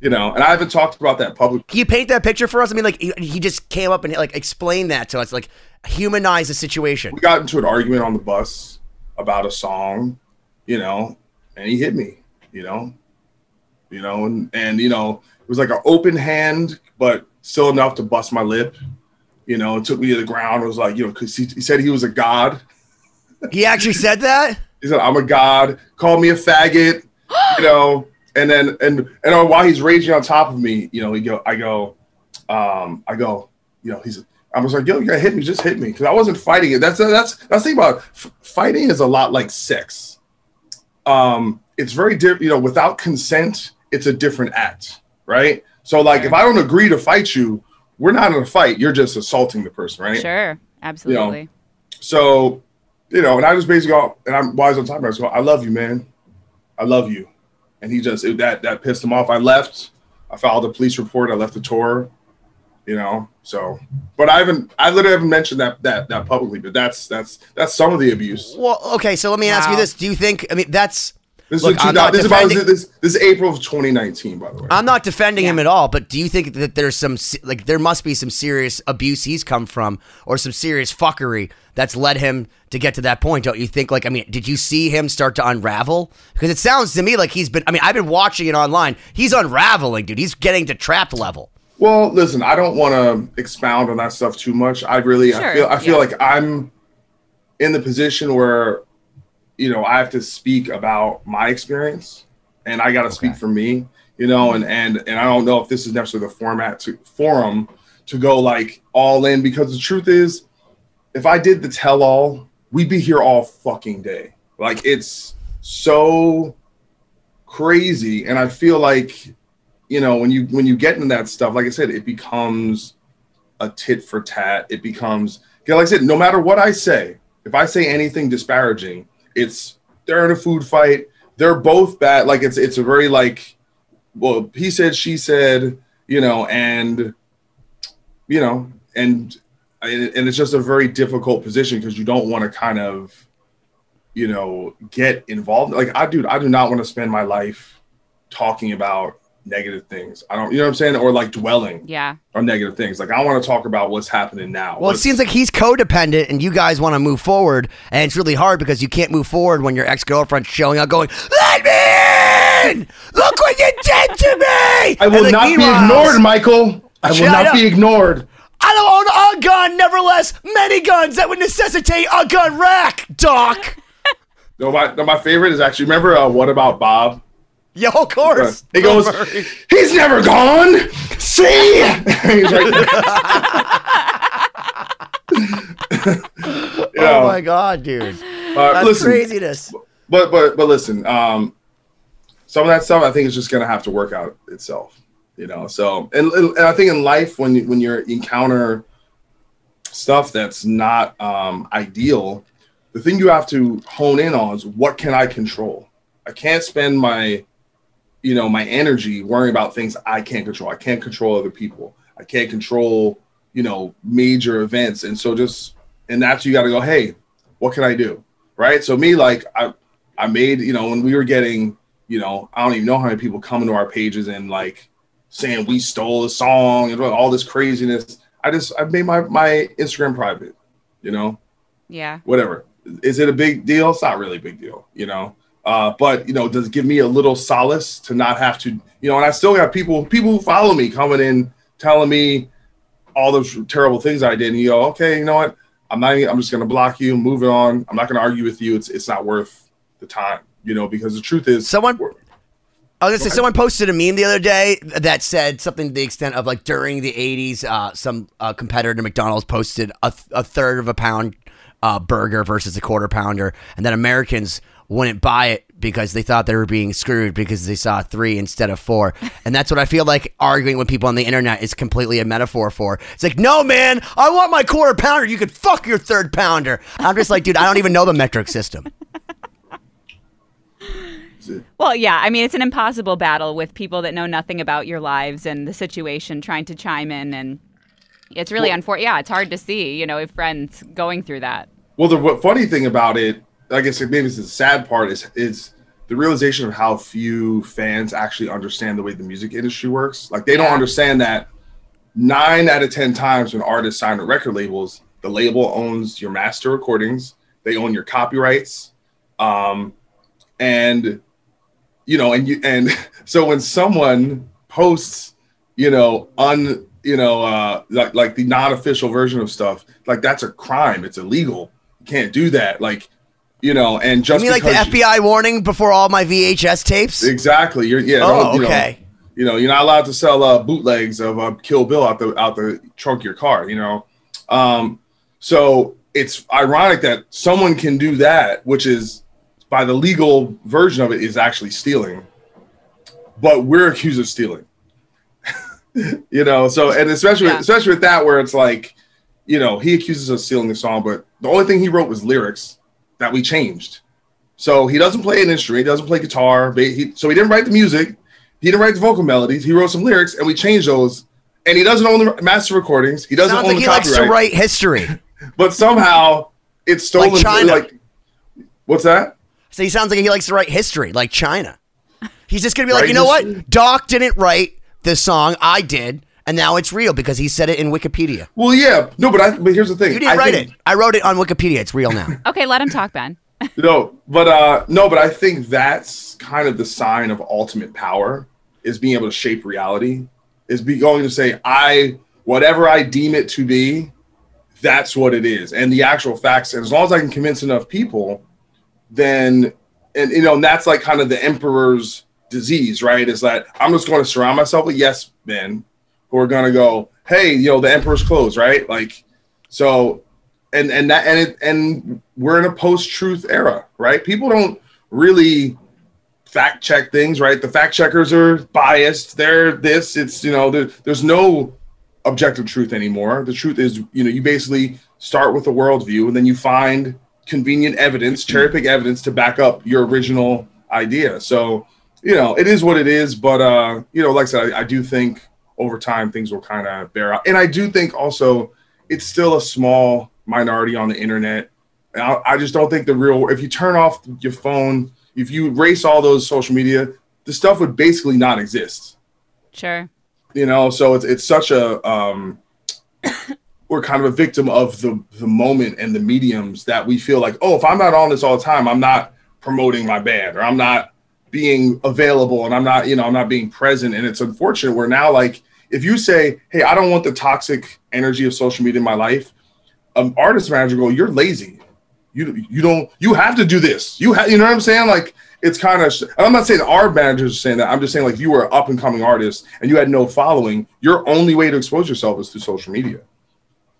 you know, and I haven't talked about that publicly. Can you paint that picture for us? I mean, like he, he just came up and like explained that to us, like humanize the situation. We got into an argument on the bus about a song, you know, and he hit me, you know, you know, and and you know, it was like an open hand, but still enough to bust my lip. You know, it took me to the ground. It was like, you know, because he, he said he was a god. He actually said that. He said, "I'm a god." Called me a faggot, you know. And then and and while he's raging on top of me, you know, he go, I go, um, I go, you know, he's I was like, yo, you gotta hit me, just hit me, because I wasn't fighting it. That's that's that's the thing about f- fighting is a lot like sex. Um, it's very different. You know, without consent, it's a different act, right? So, like, if I don't agree to fight you, we're not in a fight. You're just assaulting the person, right? Sure, absolutely. So, you know, and I just basically go, and I'm wise on time. I just go, I love you, man. I love you. And he just it, that that pissed him off. I left. I filed a police report. I left the tour. You know, so but I haven't. I literally haven't mentioned that that that publicly. But that's that's that's some of the abuse. Well, okay, so let me ask you this: Do you think? I mean, that's. This Look, is I'm two, not this, is about, defending- this, this is April of 2019, by the way. I'm not defending him at all, but do you think that there's some like there must be some serious abuse he's come from, or some serious fuckery that's led him to get to that point? Don't you think? Like, I mean, did you see him start to unravel? Because it sounds to me like he's been. I mean, I've been watching it online. He's unraveling, dude. He's getting to trapped level. Well, listen, I don't want to expound on that stuff too much. I really, I feel, I feel yeah. like I'm in the position where, you know, I have to speak about my experience, and I got to speak for me, you know, and and and I don't know if this is necessarily the format to forum to go like all in because the truth is, if I did the tell all, we'd be here all fucking day. Like it's so crazy, and I feel like you know when you when you get into that stuff like i said it becomes a tit for tat it becomes like i said no matter what i say if i say anything disparaging it's they're in a food fight. They're both bad. Like it's it's a very like well he said she said you know and you know and and it's just a very difficult position because you don't want to kind of you know get involved. Like i do i do not want to spend my life talking about negative things. I don't, you know what I'm saying, or like dwelling Yeah. on negative things. Like I want to talk about what's happening now. Well, it What's- seems like he's codependent, and you guys want to move forward, and it's really hard because you can't move forward when your ex girlfriend's showing up, going, "Let me in! Look what you did to me!" I will like, not be ignored, Michael. I will Shut not up. be ignored. I don't own a gun, nevertheless, many guns that would necessitate a gun rack, Doc. No, my no, my favorite is actually remember uh, what about Bob? Yo, of course. He goes, Murray. he's never gone. See, he's right there. You know, Oh my god, dude. uh, That's listen, craziness. but but but listen, um, some of that stuff I think is just gonna have to work out itself, you know. So and, and I think in life when you, when you encounter stuff that's not um, ideal, the thing you have to hone in on is what can I control. I can't spend my you know my energy worrying about things I can't control. I can't control other people. I can't control you know major events, and so just and that's you got to go. Hey, what can I do? Right. So me like I I made you know when we were getting you know I don't even know how many people coming to our pages and like saying we stole a song and all this craziness. I just I made my my Instagram private. You know Yeah. whatever. Is it a big deal? It's not really a big deal, you know. Uh, but you know, does it give me a little solace to not have to, you know, and I still got people people who follow me coming in telling me all those terrible things I did, and you go, okay, you know what? I'm not. Even, I'm just gonna block you, move it on. I'm not gonna argue with you. It's it's not worth the time, you know, because the truth is, Someone- I was gonna say someone posted a meme the other day that said something to the extent of like during the '80s, uh, some uh, competitor to McDonald's posted a, th- a third of a pound uh, burger versus a quarter pounder, and then Americans wouldn't buy it because they thought they were being screwed because they saw three instead of four, and that's what I feel like arguing with people on the internet is completely a metaphor for. It's like, no man, I want my quarter pounder. You could fuck your third pounder. I'm just like, dude, I don't even know the metric system. Well, yeah. I mean, it's an impossible battle with people that know nothing about your lives and the situation trying to chime in. And it's really unfortunate. Yeah, it's hard to see, you know, if friends going through that. Well, the what funny thing about it, I guess maybe it's the sad part is is the realization of how few fans actually understand the way the music industry works. Like they don't understand that nine out of ten times when artists sign with record labels, the label owns your master recordings, they own your copyrights, um, and you know, and you and so when someone posts, you know, un you know, uh, like like the non-official version of stuff, like that's a crime. It's illegal. You can't do that. Like, you know, and You just mean like the you- FBI warning before all my VHS tapes? Exactly. You're yeah. Oh, you know, okay. you know, you're not allowed to sell uh, bootlegs of uh, Kill Bill out the out the trunk of your car. You know, Um, so it's ironic that someone can do that, which is by the legal version of it is actually stealing, but we're accused of stealing. you know, so and especially Yeah. especially with that where it's like, you know, he accuses us of stealing the song, but the only thing he wrote was lyrics that we changed. So he doesn't play an instrument, he doesn't play guitar. He, so he didn't write the music, he didn't write the vocal melodies. He wrote some lyrics, and we changed those. And he doesn't own the master recordings. He doesn't Sounds own like the he likes to write history. But somehow it's stolen. Like China. Like, what's that? So he sounds like he likes to write history, like China. He's just gonna be like, you know history? what? Doc didn't write this song, I did, and now it's real because he said it in Wikipedia. Well, yeah, no, but I. But here's the thing. You didn't I write think- it. I wrote it on Wikipedia. It's real now. Okay, let him talk, Ben. No, but uh, no, but I think that's kind of the sign of ultimate power is being able to shape reality. Is be going to say, I whatever I deem it to be, that's what it is, and the actual facts. And as long as I can convince enough people, then and you know, and that's like kind of the emperor's disease, right? Is that I'm just going to surround myself with yes men who are to go, hey, you know, the emperor's clothes, right? Like, so, and and that and it and we're in a post-truth era, right? People don't really fact check things, right? The fact checkers are biased. They're this. It's you know, there, there's no objective truth anymore. The truth is, you know, you basically start with a worldview and then you find convenient evidence, cherry pick evidence to back up your original idea. So, you know, it is what it is. But, uh, you know, like I said, I, I do think over time things will kind of bear out. And I do think also it's still a small minority on the internet. And I, I just don't think the real, if you turn off your phone, if you erase all those social media, the stuff would basically not exist Sure. you know so it's it's such a um we're kind of a victim of the the moment and the mediums that we feel like oh if i'm not on this all the time i'm not promoting my band or i'm not being available and i'm not you know i'm not being present and it's unfortunate we're now like if you say hey i don't want the toxic energy of social media in my life an artist manager go you're lazy. You you don't you have to do this. You have you know what i'm saying? Like it's kind of i'm not saying our managers are saying that. I'm just saying like if you were an up and coming artist and you had no following. Your only way to expose yourself is through social media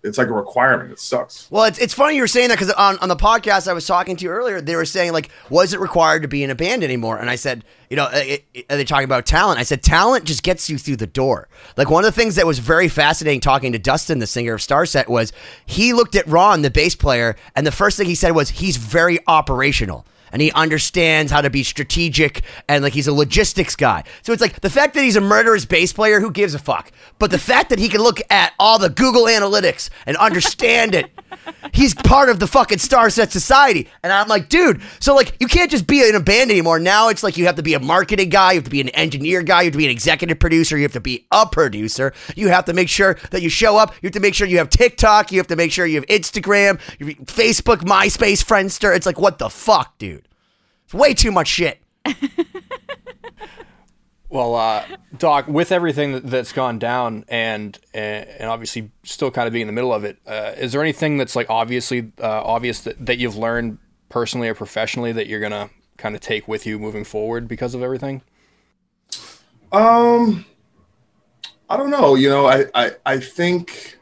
it's like a requirement it sucks Well, it's, it's funny you were saying that because on, on the podcast I was talking to you earlier, they were saying like, was it required to be in a band anymore? And I said, you know, uh, it, it, are they talking about talent? I said, talent just gets you through the door. Like one of the things that was very fascinating talking to Dustin, the singer of Starset, was he looked at Ron, the bass player, and the first thing he said was he's very operational. And he understands how to be strategic and like he's a logistics guy. So it's like the fact that he's a murderous bass player, who gives a fuck? But the fact that he can look at all the Google analytics and understand it he's part of the fucking Starset society. And I'm like, dude, so like you can't just be in a band anymore. Now it's like you have to be a marketing guy, you have to be an engineer guy, you have to be an executive producer, you have to be a producer. You have to make sure that you show up. You have to make sure you have TikTok, you have to make sure you have Instagram, Facebook, MySpace, Friendster. It's like, what the fuck, dude? It's way too much shit. Well, uh, Doc, with everything that- that's gone down, and and and obviously still kind of being in the middle of it, uh, is there anything that's like obviously uh, obvious that, that you've learned personally or professionally that you're gonna kind of take with you moving forward because of everything? Um, I don't know. You know, I I, I think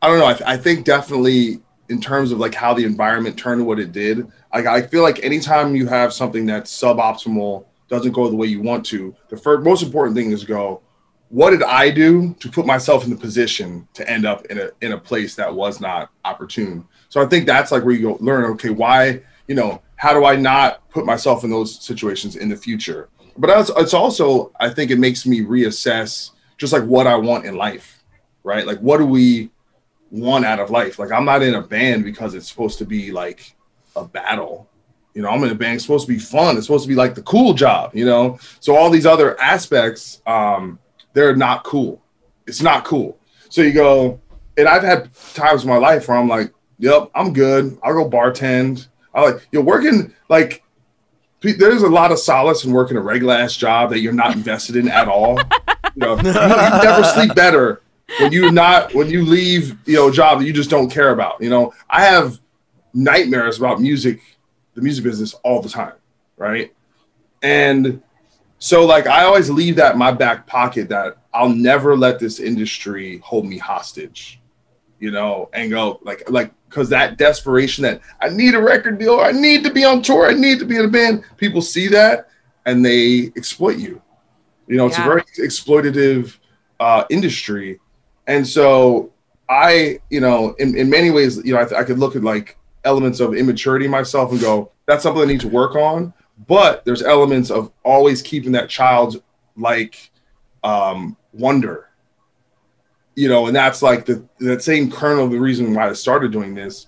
I don't know. I, I think definitely in terms of like how the environment turned what it did. Like I feel like anytime you have something that's suboptimal, doesn't go the way you want to, the first most important thing is go. What did I do to put myself in the position to end up in a in a place that was not opportune? So I think that's like where you go learn. Okay, why? You know, how do I not put myself in those situations in the future? But it's, it's also I think it makes me reassess just like what I want in life, right? Like what do we want out of life? Like I'm not in a band because it's supposed to be like a battle. You know, I'm in a band. It's supposed to be fun. It's supposed to be like the cool job. You know, so all these other aspects, um, they're not cool. It's not cool. So you go, and I've had times in my life where I'm like, "Yep, I'm good. I'll go bartend." I like you're working like. There's a lot of solace in working a regular ass job that you're not invested in at all. You know, you, you never sleep better when you not when you leave you know a job that you just don't care about. You know, I have nightmares about music, the music business all the time, right? And so like I always leave that in my back pocket that I'll never let this industry hold me hostage. you know, and go like like because that desperation that I need a record deal, I need to be on tour, I need to be in a band. People see that and they exploit you. You know, it's Yeah. a very exploitative uh, industry, and so I, you know, in, in many ways, you know, I, th- I could look at like elements of immaturity myself and go, that's something I need to work on. But there's elements of always keeping that child like um, wonder, you know, and that's like the that same kernel of the reason why I started doing this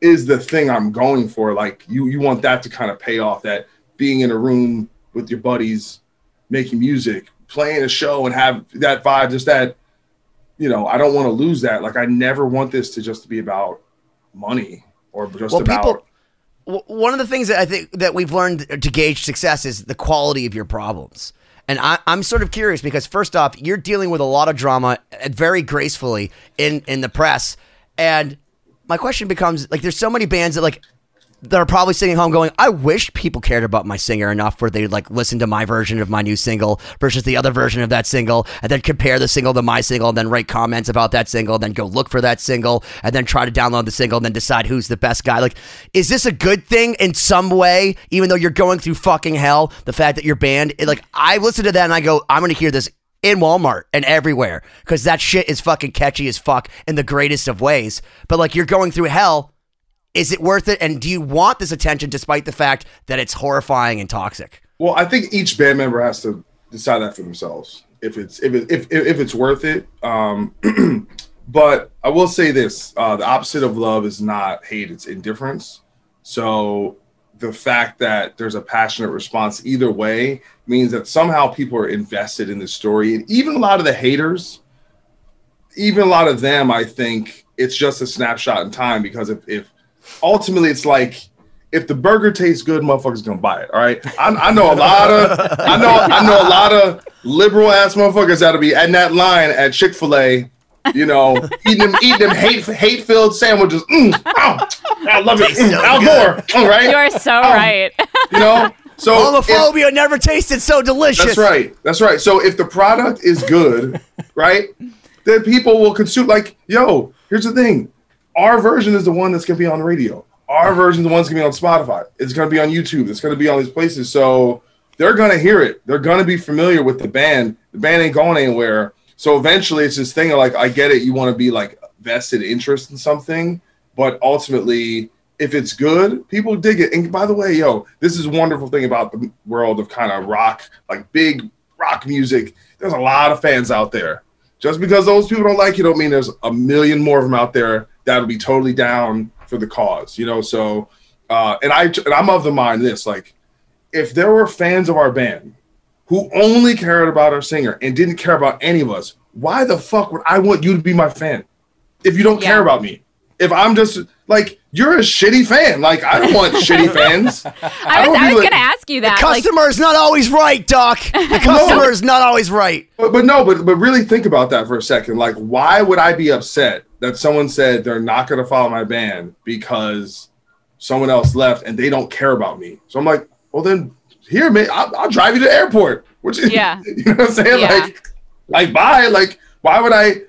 is the thing I'm going for. Like you, you want that to kind of pay off. That being in a room with your buddies, making music, playing a show, and have that vibe, just that you know, I don't want to lose that. Like I never want this to just be about money or just Well, about people. One of the things that I think that we've learned to gauge success is the quality of your problems. And I, I'm sort of curious because first off, you're dealing with a lot of drama uh, very gracefully in in the press, and my question becomes like, there's so many bands that like that are probably sitting home going, I wish people cared about my singer enough where they'd like listen to my version of my new single versus the other version of that single, and then compare the single to my single, and then write comments about that single, and then go look for that single, and then try to download the single, and then decide who's the best guy. Like, is this a good thing in some way, even though you're going through fucking hell? The fact that your band, it, like, I listen to that and I go, I'm gonna hear this in Walmart and everywhere because that shit is fucking catchy as fuck in the greatest of ways. But like, you're going through hell is it worth it? And do you want this attention despite the fact that it's horrifying and toxic? Well, I think each band member has to decide that for themselves if it's if it, if if it's worth it. Um, but I will say this: uh, the opposite of love is not hate; it's indifference. So the fact that there's a passionate response either way means that somehow people are invested in the story, and even a lot of the haters, even a lot of them, I think it's just a snapshot in time because if, if ultimately it's like if the burger tastes good, motherfuckers gonna buy it. All right. I, I know a lot of I know I know a lot of liberal ass motherfuckers that'll be at that line at Chick Fil A, you know, eating them eating them hate hate filled sandwiches. Mm, oh, I love it. Mm, Al Gore. All right. You are so Um, right. You know. So if- Homophobia never tasted so delicious. that's right. That's right. So if the product is good, right, then people will consume. Like, yo, here's the thing: our version is the one that's gonna be on the radio. Our version is the one that's gonna be on Spotify. It's gonna be on YouTube. It's gonna be on these places. So they're gonna hear it. They're gonna be familiar with the band. The band ain't going anywhere. So eventually, it's this thing of like, I get it. You want to be like vested interest in something, but ultimately, if it's good, people dig it. And by the way, yo, this is wonderful thing about the world of kind of rock, like big rock music. There's a lot of fans out there. Just because those people don't like you, don't mean there's a million more of them out there that'll be totally down for the cause. You know, so uh, and I and I'm of the mind this like, if there were fans of our band who only cared about our singer and didn't care about any of us, why the fuck would I want you to be my fan if you don't care about me? If I'm just like you're a shitty fan, like I don't want shitty fans. I was, don't I was really- going to ask you that. like, Customer is not always right, Doc. The customer is not always right. But, but no, but but really think about that for a second. Like, why would I be upset that someone said they're not going to follow my band because someone else left and they don't care about me? So I'm like, well then, here, man, I'll, I'll drive you to the airport. Which is, Yeah. you know what I'm saying? Yeah. Like, like, bye. Like, why would I?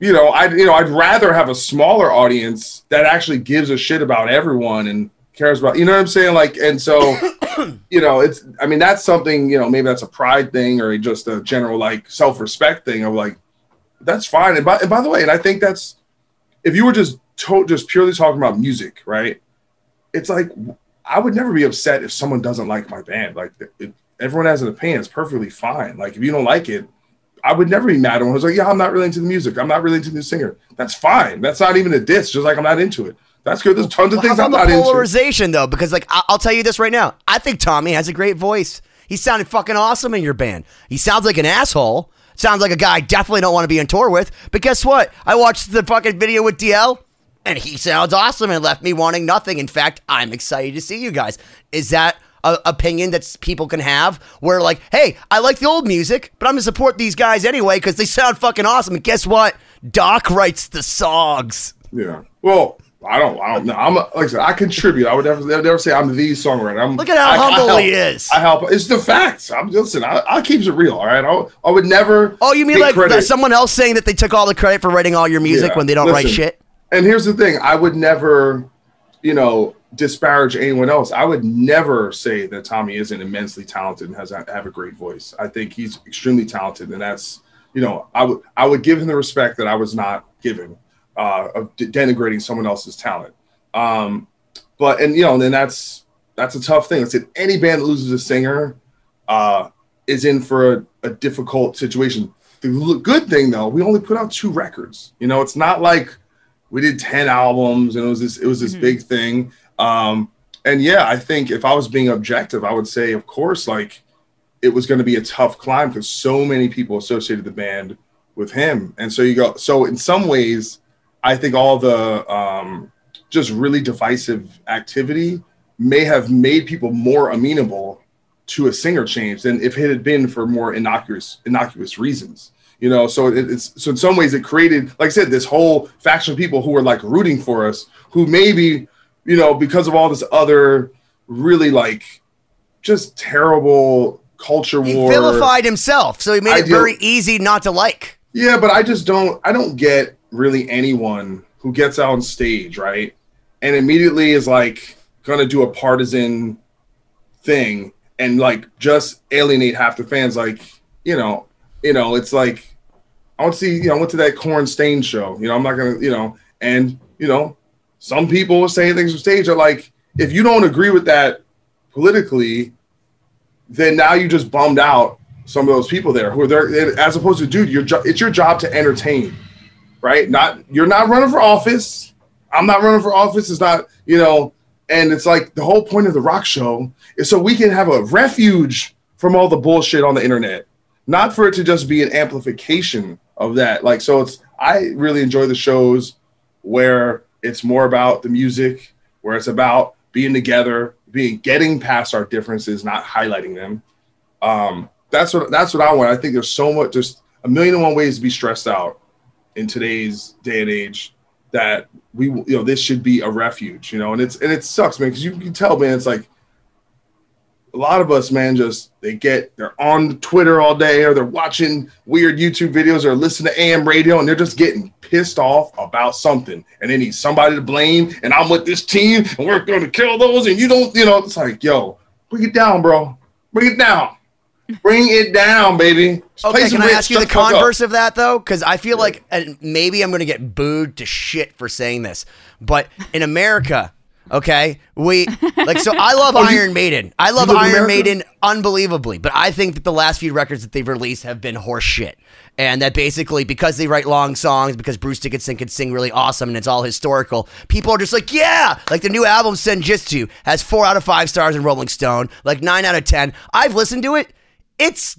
You know, I you know I'd rather have a smaller audience that actually gives a shit about everyone and cares about you know what I'm saying? Like, and so you know, it's I mean that's something you know maybe that's a pride thing or just a general like self respect thing of like that's fine. And by, and by the way, and I think that's if you were just to, just purely talking about music, right? It's like I would never be upset if someone doesn't like my band. Like it, everyone has an opinion, it's perfectly fine. Like if you don't like it, I would never be mad at one who's like, yeah, I'm not really into the music. I'm not really into the singer. That's fine. That's not even a diss. Just like I'm not into it. That's good. There's tons of Well, things I'm not into. polarization though? Because like I- I'll tell you this right now, I think Tommy has a great voice. He sounded fucking awesome in your band. He sounds like an asshole. Sounds like a guy I definitely don't want to be on tour with. But guess what? I watched the fucking video with DL, and he sounds awesome and left me wanting nothing. In fact, I'm excited to see you guys. Is that a opinion that people can have? Where like, hey, I like the old music, but I'm gonna support these guys anyway because they sound fucking awesome. And guess what? Doc writes the songs. Yeah. Well, I don't. I don't know. I'm a, like I said. I contribute. I would never, never say I'm the songwriter. I'm, Look at how I, humble I help, he is. I help. It's the facts. I'm listen. I, I keep it real. All right. I, I would never. Oh, you mean like credit. someone else saying that they took all the credit for writing all your music Yeah. when they don't write shit? And here's the thing: I would never, you know, disparage anyone else. I would never say that Tommy isn't immensely talented and has a, have a great voice. I think he's extremely talented, and that's you know, I would I would give him the respect that I was not given uh, of de- denigrating someone else's talent. Um, but and you know, then that's that's a tough thing. I said any band that loses a singer uh, is in for a, a difficult situation. The good thing though, we only put out two records. You know, it's not like we did 10 albums and it was this it was this big thing. Um, and yeah, I think if I was being objective, I would say, of course, like it was going to be a tough climb because so many people associated the band with him. And so you go, so in some ways, I think all the um, just really divisive activity may have made people more amenable to a singer change than if it had been for more innocuous innocuous reasons. You know, so it, it's so in some ways it created, like I said, this whole faction of people who were like rooting for us, who maybe, you know, because of all this other really like just terrible culture He war. vilified himself, so he made I it do- very easy not to like. Yeah, but I just don't I don't get really anyone who gets out on stage, right? And immediately is like gonna do a partisan thing and like just alienate half the fans. Like, you know, you know, it's like I want to see, you know, I went to that Korn Staind show. You know, I'm not gonna, you know, and you know, some people saying things on stage are like, if you don't agree with that politically, then now you just bummed out some of those people there who are there as opposed to dude your jo- it's your job to entertain right? Not you're not running for office. I'm not running for office. It's not you know and it's like the whole point of the rock show is so we can have a refuge from all the bullshit on the internet. Not for it to just be an amplification of that. Like so it's i really enjoy the shows where it's more about the music where it's about being together being getting past our differences not highlighting them. Um, that's what that's what I want. I think there's so much, there's a million and one ways to be stressed out in today's day and age that we, you know, this should be a refuge, you know, and it's and it sucks, man, because you can tell, man, it's like a lot of us, man, just they get they're on Twitter all day or they're watching weird YouTube videos or listen to AM radio and they're just getting pissed off about something. And they need somebody to blame and I'm with this team and we're going to kill those and you don't, you know, it's like, yo, bring it down, bro, bring it down. Bring it down, baby. Just Okay, can I ask you the fuck up. converse of that though? Because I feel like, and maybe I'm going to get booed to shit for saying this, but in America, okay, we like. So I love Oh, you- Iron Maiden. I love Iron America? Maiden unbelievably, but I think that the last few records that they've released have been horse shit. And that basically, because they write long songs, because Bruce Dickinson can sing really awesome and it's all historical, people are just like, yeah! Like the new album, Senjutsu, has four out of five stars in Rolling Stone, like nine out of ten. I've listened to it. It's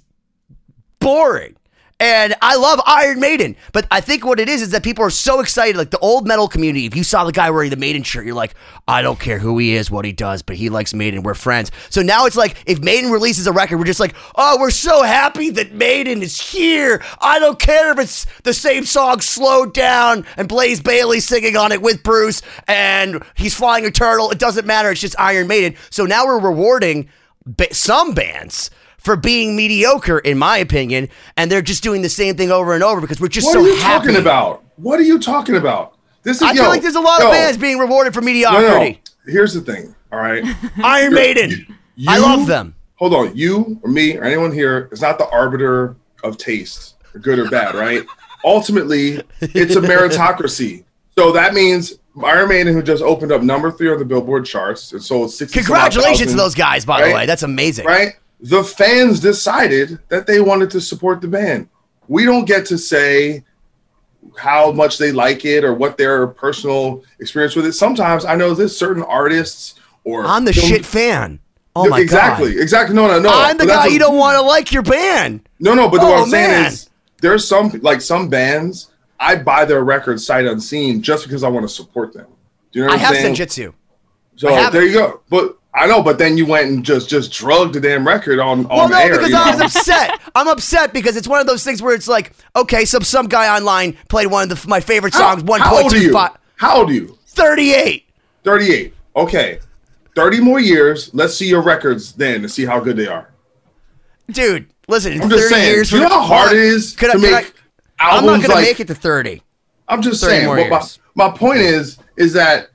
boring. And I love Iron Maiden, but I think what it is is that people are so excited. Like the old metal community, if you saw the guy wearing the Maiden shirt, you're like, I don't care who he is, what he does, but he likes Maiden. We're friends. So now it's like, if Maiden releases a record, we're just like, oh, we're so happy that Maiden is here. I don't care if it's the same song slowed down and Blaze Bayley singing on it with Bruce and he's flying a turtle. It doesn't matter. It's just Iron Maiden. So now we're rewarding some bands for being mediocre, in my opinion, and they're just doing the same thing over and over because we're just What so What are you happy. talking about? What are you talking about? This is I yo, feel like there's a lot yo, of bands being rewarded for mediocrity. no. Here's the thing. All right. Iron Maiden, You- I love them. Hold on. You or me or anyone here is not the arbiter of taste, or good or bad, right? Ultimately, it's a meritocracy. So that means Iron Maiden, who just opened up number three on the Billboard charts, and sold sixty. Congratulations to those guys, by the way. That's amazing. right? The fans decided that they wanted to support the band. We don't get to say how much they like it or what their personal experience with it. Sometimes I know this certain artists or I'm the film- shit fan. Oh my exactly, god. exactly. No, no, no. I'm the guy a- you don't want to like your band. No, no. But Oh, what I'm saying is, there's some like some bands. I buy their records sight unseen just because I want to support them. Do you know I what have I'm saying? Senjutsu. So there you go. But I know. But then you went and just just drugged the damn record on on Well, no, air. because you I was upset. I'm upset because it's one of those things where it's like, okay, some some guy online played one of the, my favorite songs, old are you? 1.25. How old are you? 38. 38. Okay. 30 more years. Let's see your records then to see how good they are. Dude, listen, I'm just saying. years you know how hard it is Could I- to could make I, I'm not going like to make it to 30. I'm just 30 saying. more What my, years. my point is, is that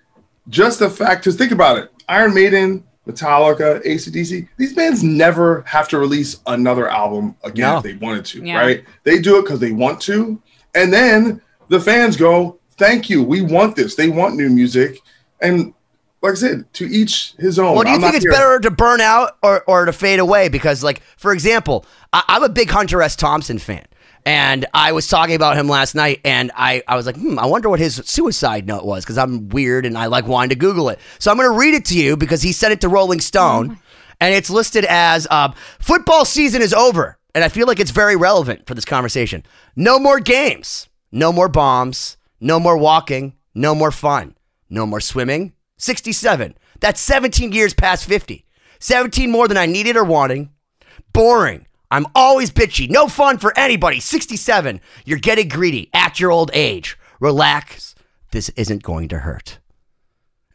just the fact, because think about it Iron Maiden, Metallica, ACDC, these bands never have to release another album again No. if they wanted to, Yeah. right? They do it because they want to. And then the fans go, thank you. We want this. They want new music. And like I said, to each his own. Well, do you I'm think it's here- better to burn out or, or to fade away? Because, like, for example, I, I'm a big Hunter S. Thompson fan. And I was talking about him last night, and I, I was like, hmm, I wonder what his suicide note was because I'm weird and I like wanting to Google it. So I'm going to read it to you because he sent it to Rolling Stone, and it's listed as uh, football season is over. And I feel like it's very relevant for this conversation. No more games, no more bombs, no more walking, no more fun, no more swimming. 67. That's 17 years past 50. 17 more than I needed or wanting. Boring. I'm always bitchy. No fun for anybody. 67. You're getting greedy at your old age. Relax. This isn't going to hurt.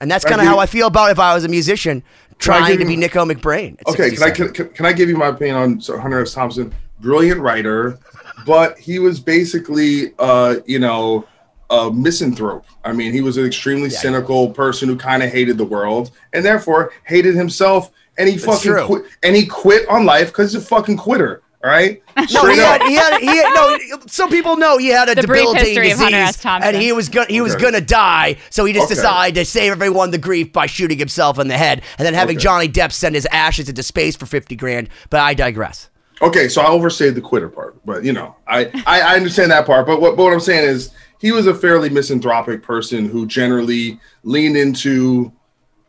And that's kind of how I feel about if I was a musician trying to be Nicko McBrain. Okay, can I can, can I give you my opinion on Hunter S. Thompson? Brilliant writer, but he was basically, uh, you know, a misanthrope. I mean, he was an extremely cynical person who kind of hated the world and therefore hated himself. And he fucking true. quit. And he quit on life because he's a fucking quitter. All right. No, he had, he had, he had, no. Some people know he had a The brief debilitating history disease, Hunter S. And he was gonna, he was Okay. gonna die. So he just Okay. decided to save everyone the grief by shooting himself in the head, and then having Okay. Johnny Depp send his ashes into space for fifty grand. But I digress. Okay, so I overstayed the quitter part, but you know, I, I I understand that part. But what but what I'm saying is he was a fairly misanthropic person who generally leaned into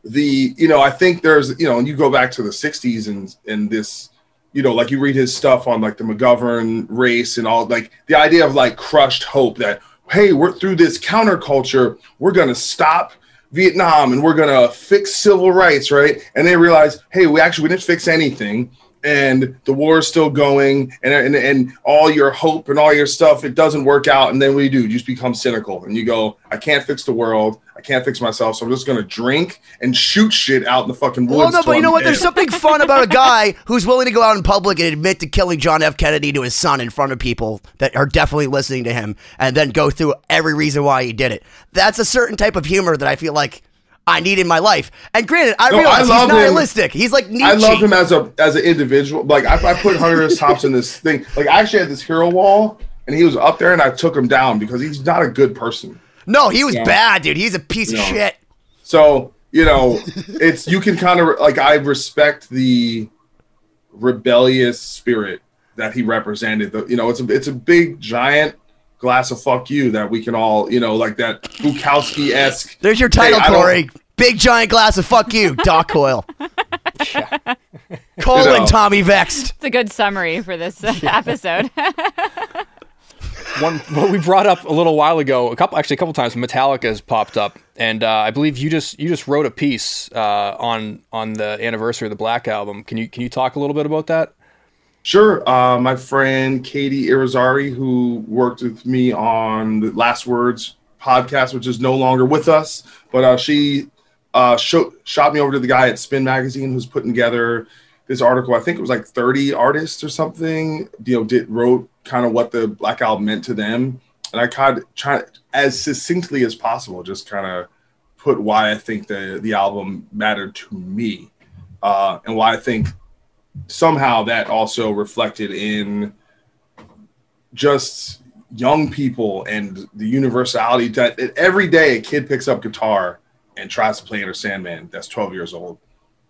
the you know I think there's you know and you go back to the '60s and and this you know like you read his stuff on like the McGovern race and all like the idea of like crushed hope that hey we're through this counterculture we're gonna stop Vietnam and we're gonna fix civil rights right? And they realize hey we actually we didn't fix anything and the war is still going and, and and all your hope and all your stuff it doesn't work out. And then what do you do? You just become cynical and you go i can't fix the world i can't fix myself so i'm just to drink and shoot shit out in the fucking woods Well, no, but you know what? There's something fun about a guy who's willing to go out in public and admit to killing John F. Kennedy to his son in front of people that are definitely listening to him, and then go through every reason why he did it. That's a certain type of humor that I feel like I need in my life. And granted, I No, I realize love he's him. nihilistic. He's like Nietzsche. I love him as a as an individual. Like I, I put Hunter S. Thompson in this thing. Like I actually had this hero wall, and he was up there, and I took him down because he's not a good person. No, he was Yeah. bad, dude. He's a piece of shit. So you know, it's you can kind of like I respect the rebellious spirit that he represented. The, you know, it's a it's a big giant glass of fuck you that we can all you know like that Bukowski esque. There's your title, I don't- Corey. Big giant glass of fuck you, Doc Coyle. Colon You know. Tommy Vext. It's a good summary for this uh, episode. one what we brought up a little while ago, a couple actually a couple times, Metallica has popped up, and uh, I believe you just you just wrote a piece uh, on on the anniversary of the Black album. Can you can you talk a little bit about that? Sure. Uh, my friend Katie Irizarry, who worked with me on the Last Words podcast, which is no longer with us, but uh, she uh, show, shot me over to the guy at Spin Magazine who's putting together this article. I think it was like 30 artists or something, you know, did wrote kind of what the Black Album meant to them. And I kind of try as succinctly as possible, just kind of put why I think the, the album mattered to me uh, and why I think somehow that also reflected in just young people and the universality that every day a kid picks up guitar and tries to play Enter Sandman that's 12 years old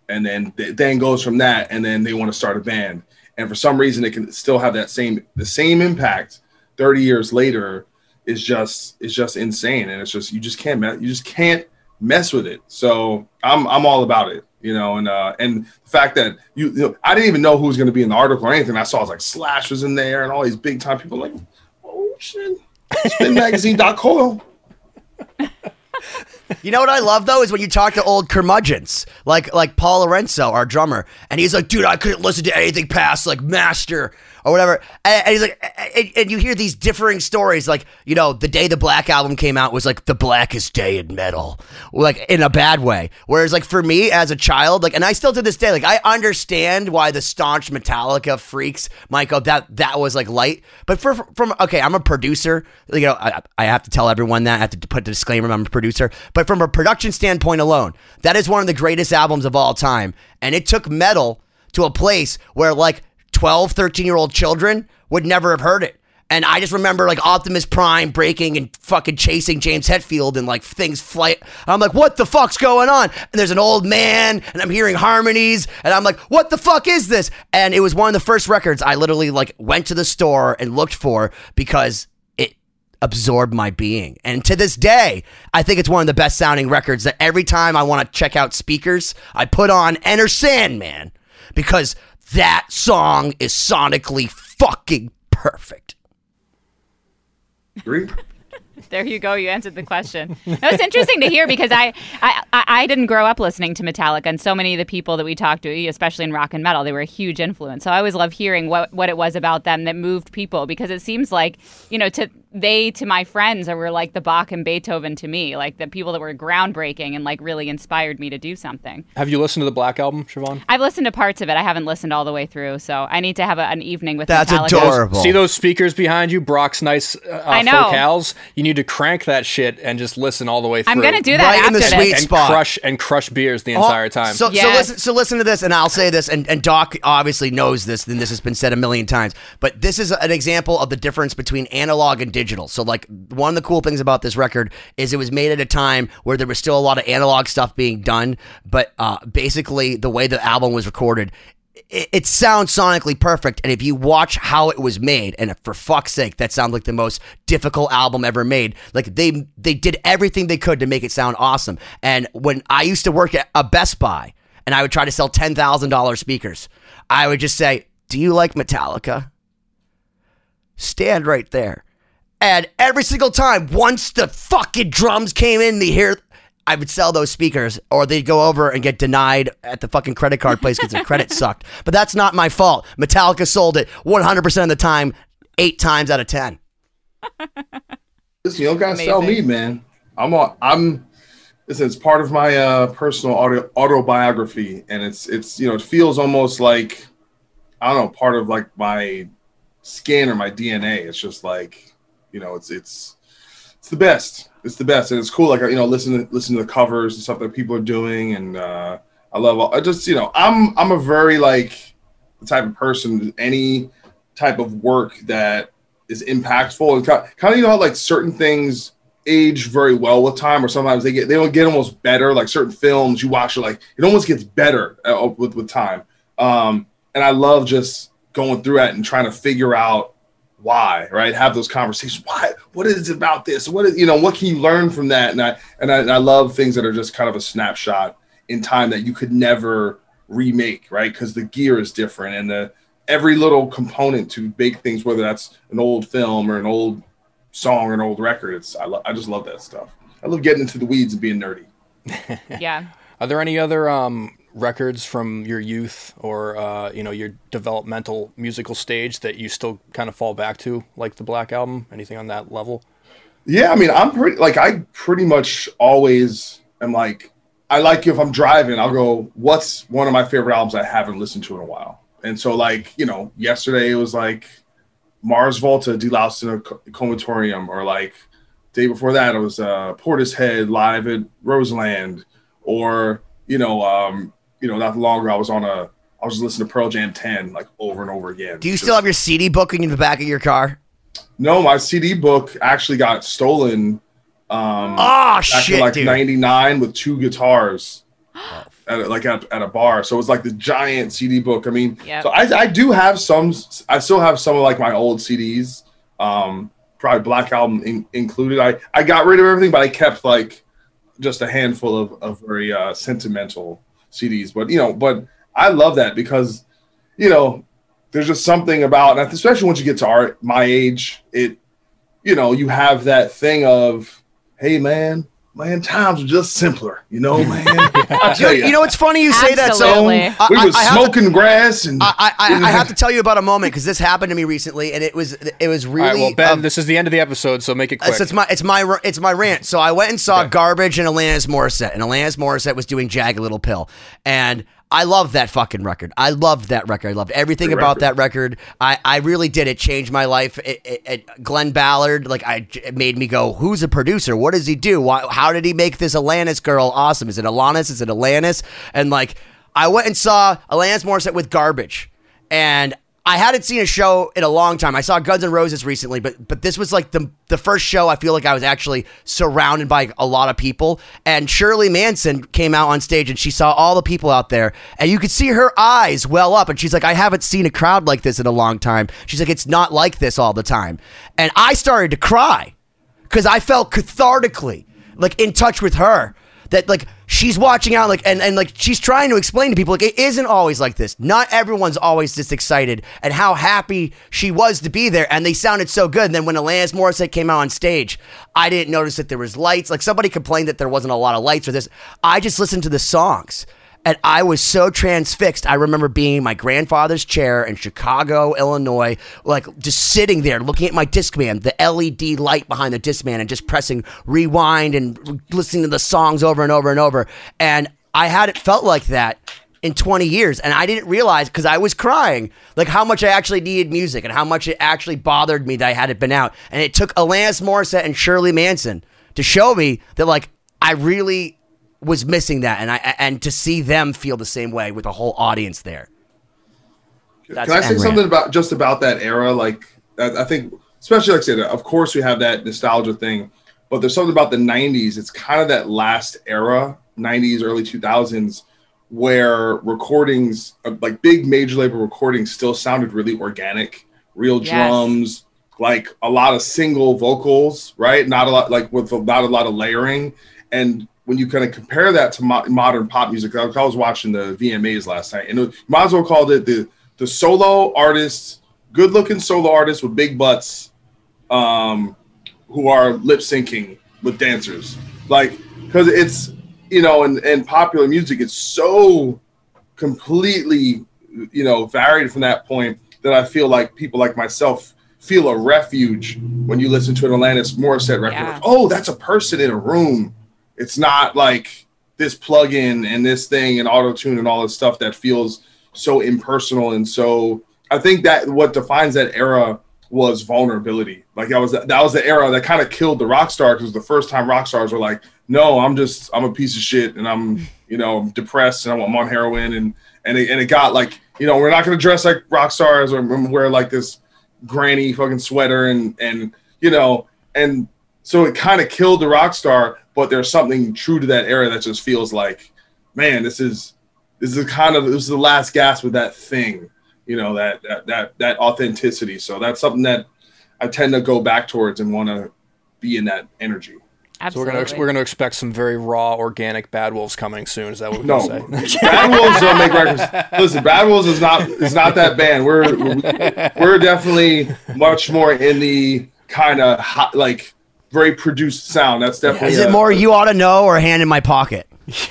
and then th- then goes from that and then they want to start a band. And for some reason it can still have that same the same impact 30 years later is just is just insane. And it's just you just can't you just can't mess with it. So i'm i'm all about it you know and uh and the fact that you, you know, i didn't even know who was going to be in the article or anything. I saw was like slash was in there and all these big time people like oh shit. Spinmagazine.co You know what I love though is when you talk to old curmudgeons, like like Paul Lorenzo, our drummer, and he's like, "Dude, I couldn't listen to anything past like Master or whatever." And, and he's like, and, and you hear these differing stories, like you know, the day the Black album came out was like the blackest day in metal, like in a bad way. Whereas like for me as a child, like, and I still to this day, like I understand why the staunch Metallica freaks might go that that was like light, but for from okay, I'm a producer, you know, I, I have to tell everyone that I have to put the disclaimer, I'm a producer, but from a production standpoint alone, that is one of the greatest albums of all time. And it took metal to a place where like 12, 13 year old children would never have heard it. And I just remember like Optimus Prime breaking and fucking chasing James Hetfield and like things flight. I'm like, what the fuck's going on? And there's an old man and I'm hearing harmonies and I'm like, what the fuck is this? And it was one of the first records I literally like went to the store and looked for because it absorbed my being. And to this day, I think it's one of the best sounding records that every time I want to check out speakers, I put on Enter Sandman because that song is sonically fucking perfect. Agree? There you go. You answered the question. That was interesting to hear because I, I I didn't grow up listening to Metallica, and so many of the people that we talked to, especially in rock and metal, they were a huge influence. So I always love hearing what what it was about them that moved people because it seems like you know to they to my friends are were like the Bach and Beethoven to me, like the people that were groundbreaking and like really inspired me to do something. Have you listened to the Black Album, Siobhan? I've listened to parts of it. I haven't listened all the way through, so I need to have a, an evening with That's Metallica. adorable. See those speakers behind you, Brock's nice uh, I know. focals. You need to crank that shit and just listen all the way through. I'm gonna do that Right in after the this. sweet and spot. crush and crush beers the entire time. So, so listen, so listen to this, and I'll say this, and, and Doc obviously knows this, and this has been said a million times, but this is an example of the difference between analog and digital. So, like, one of the cool things about this record is it was made at a time where there was still a lot of analog stuff being done, but uh, basically the way the album was recorded. It, it sounds sonically perfect, and if you watch how it was made, and for fuck's sake, that sounds like the most difficult album ever made. Like they they did everything they could to make it sound awesome. And when I used to work at a Best Buy, and I would try to sell ten thousand dollars speakers, I would just say, "Do you like Metallica?" Stand right there, and every single time, once the fucking drums came in, the hear. I would sell those speakers, or they'd go over and get denied at the fucking credit card place because their credit sucked. But that's not my fault. Metallica sold it 100% of the time, eight times out of 10. Listen, you don't gotta sell me, man. I'm I'm. Listen, it's part of my uh, personal auto, autobiography, and it's it's you know it feels almost like I don't know part of like my skin or my DNA. It's just like you know it's it's it's the best. It's the best, and it's cool. Like you know, listen to listen to the covers and stuff that people are doing, and uh, I love. All, I just you know, I'm I'm a very like the type of person any type of work that is impactful and kind kind of you know how like certain things age very well with time, or sometimes they get they don't get almost better. Like certain films you watch, you're like it almost gets better uh, with with time. Um, and I love just going through it and trying to figure out why, right? Have those conversations. Why? What is it about this? What is you know? What can you learn from that? And I and I, and I love things that are just kind of a snapshot in time that you could never remake, right? Because the gear is different and the every little component to make things, whether that's an old film or an old song or an old record. It's I, lo- I just love that stuff. I love getting into the weeds and being nerdy. Yeah. Are there any other um, records from your youth or uh, you know your developmental musical stage that you still kind of fall back to, like the Black Album? Anything on that level? Yeah, I mean, I'm pretty like I pretty much always am like I like if I'm driving, I'll go, what's one of my favorite albums I haven't listened to in a while? And so like, you know, yesterday it was like Mars Volta, Deloused in a Comatorium, or like day before that it was uh Portishead live at Roseland, or you know, um, you know, not longer I was on a I was listening to Pearl Jam 10 like over and over again. Do you Just- still have your CD book in the back of your car? No, my CD book actually got stolen. Um, Oh, back shit, in like dude. 99 with two guitars at, like at, at a bar so it was like the giant cd book i mean Yep. so I, I do have some i still have some of like my old cds um probably black album in, included i i got rid of everything but i kept like just a handful of, of very uh sentimental cds but you know but i love that because you know there's just something about especially once you get to art my age it you know you have that thing of hey man man, times were just simpler, you know, man. I tell You know, it's funny you say that. So we I- was I have to- smoking grass and I, I, I, I have to tell you about a moment because this happened to me recently, and it was it was All really. right, well, Ben, um, this is the end of the episode, so make it quick. So it's my it's my it's my rant. So I went and saw Okay. Garbage and Alanis Morissette, and Alanis Morissette was doing Jagged Little Pill, and I love that fucking record. I loved that record. I loved everything Great about record. that record. I, I really did. It changed my life. It, it, it, Glen Ballard, like I, it made me go, "Who's a producer? What does he do? Why, how did he make this Alanis girl awesome? Is it Alanis? Is it Alanis?" And like I went and saw Alanis Morissette with Garbage, and I hadn't seen a show in a long time. I saw Guns N' Roses recently, but but this was like the the first show I feel like I was actually surrounded by a lot of people. And Shirley Manson came out on stage and she saw all the people out there, and you could see her eyes well up. And she's like, "I haven't seen a crowd like this in a long time." She's like, "It's not like this all the time." And I started to cry because I felt cathartically like in touch with her that like she's watching out like and, and like she's trying to explain to people like it isn't always like this. Not everyone's always this excited and how happy she was to be there and they sounded so good. And then when Alanis Morissette came out on stage I didn't notice that there was lights. Like somebody complained that there wasn't a lot of lights or this. I just listened to the songs and I was so transfixed. I remember being in my grandfather's chair in Chicago, Illinois, like just sitting there looking at my Discman, the LED light behind the Discman, and just pressing rewind and listening to the songs over and over and over. And I hadn't felt like that in 20 years. And I didn't realize because I was crying, like how much I actually needed music and how much it actually bothered me that I hadn't been out. And it took Alanis Morissette and Shirley Manson to show me that, like, I really was missing that, and I and to see them feel the same way with a whole audience there. That's Can I say Enran. something about just about that era? Like, I, I think, especially like I said, of course we have that nostalgia thing, but there's something about the '90s. It's kind of that last era, '90s, early 2000s, where recordings, uh, like big major label recordings, still sounded really organic, real Yes. drums, like a lot of single vocals, right? Not a lot, like with not a lot of layering, and when you kind of compare that to mo- modern pop music, I was watching the VMAs last night, and it, as well call it the the solo artists, good looking solo artists with big butts, um, who are lip syncing with dancers, like because it's you know, in, in popular music, it's so completely you know varied from that point that I feel like people like myself feel a refuge when you listen to an Alanis Morissette record. Yeah. Like, oh, that's a person in a room. It's not like this plug-in and this thing and auto tune and all this stuff that feels so impersonal and so. I think that what defines that era was vulnerability. Like that was that was the era that kind of killed the rock star because the first time rock stars were like, "No, I'm just I'm a piece of shit and I'm you know depressed and I'm on heroin and and it, and it got like you know we're not gonna dress like rock stars or wear like this granny fucking sweater and and you know and so it kind of killed the rock star. But there's something true to that era that just feels like, man, this is this is kind of this is the last gasp of that thing you know that that that, that authenticity so that's something that i tend to go back towards and want to be in that energy so we're Absolutely. gonna we're gonna expect some very raw, organic Bad Wolves coming soon. Is that what we're no gonna say? bad wolves don't make records listen bad wolves is not is not that band we're we're definitely much more in the kind of like very produced sound. That's definitely Is it a- more you ought to know or hand in my pocket?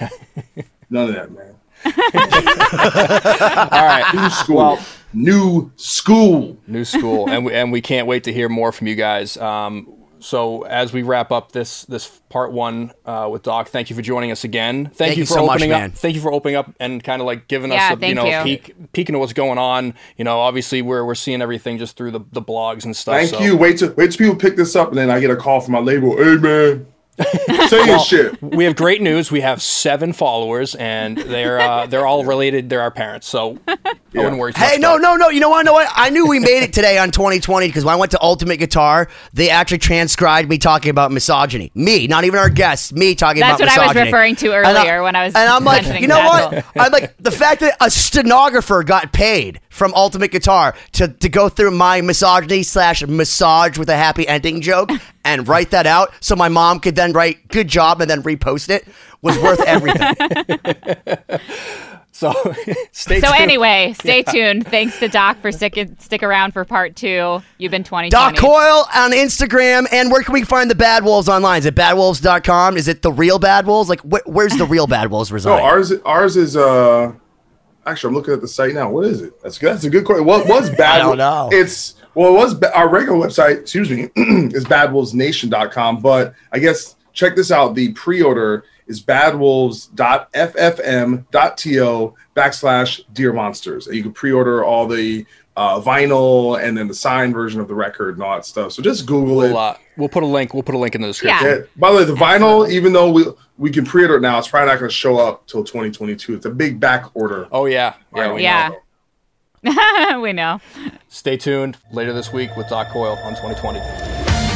none of that man. All right, new school. New school. New school, and we, and we can't wait to hear more from you guys. Um, so as we wrap up this this part one uh, with Doc, thank you for joining us again. Thank, Thank you you for so opening man. up. Thank you for opening up and kind of like giving Yeah, us a, you know you. peek peek into what's going on. You know, obviously we're we're seeing everything just through the, the blogs and stuff. Thank so- you. Wait till wait till people pick this up, and then I get a call from my label. Hey man, say your shit. we have great news. We have seven followers, and they're uh, they're all related. They're our parents, so I wouldn't worry. Hey, no, no, no. You know what? No, what? I knew we made it today on 2020 because when I went to Ultimate Guitar, they actually transcribed me talking about misogyny. Me, not even our guests. Me talking That's about That's what I was misogyny. referring to And I- earlier when I was And I'm like, mentioning you know Bad what? I'm like the fact that a stenographer got paid from Ultimate Guitar to to go through my misogyny slash massage with a happy ending joke and write that out, so my mom could then write good job and then repost it was worth everything. So stay So tuned. anyway, stay tuned. Thanks to Doc for stick stick around for part two. You've been 20. Doc Coyle on Instagram. And where can we find the Bad Wolves online? Is it badwolves.com? Is it the real Bad Wolves? Like, wh- where's the real Bad Wolves reside? No, ours ours is uh actually I'm looking at the site now. What is it? That's good. That's a good question. What was bad? I don't know. It's well, it was ba- our regular website. Excuse me, is badwolvesnation.com. But I guess check this out. The pre-order is badwolves.ffm.to backslash dear monsters. And you can pre-order all the uh, vinyl and then the signed version of the record and all that stuff. So just Google it. We'll, uh, we'll put a link. We'll put a link in the description. Yeah. Yeah. By the way, the vinyl, even though we we can pre-order it now, it's probably not going to show up till 2022. It's a big back order. Oh yeah, yeah. Vinyl. We Yeah. know. we know. Stay tuned later this week with Doc Coyle on 2020.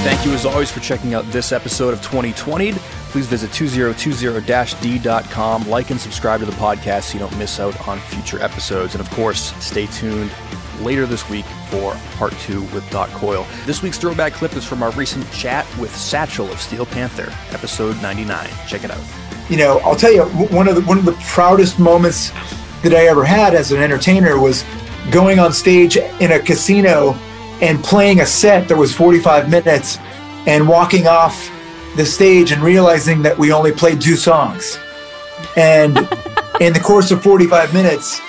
Thank you as always for checking out this episode of 2020. Please visit 2020-d.com, like and subscribe to the podcast so you don't miss out on future episodes. And of course, stay tuned later this week for part two with Doc Coyle. This week's throwback clip is from our recent chat with Satchel of Steel Panther, episode 99. Check it out. you know, I'll tell you one of the one of the proudest moments that I ever had as an entertainer was going on stage in a casino and playing a set that was 45 minutes and walking off the stage and realizing that we only played two songs. And in the course of 45 minutes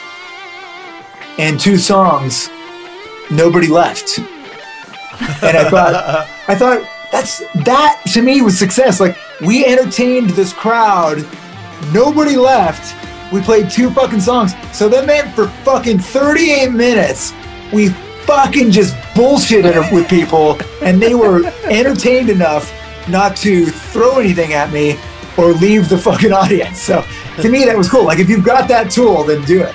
and two songs, nobody left. And I thought, I thought that's that to me was success. Like we entertained this crowd, nobody left. We played two fucking songs. So that meant for fucking 38 minutes, we fucking just bullshitted with people, and they were entertained enough not to throw anything at me or leave the fucking audience. So to me, that was cool. Like if you've got that tool, then do it.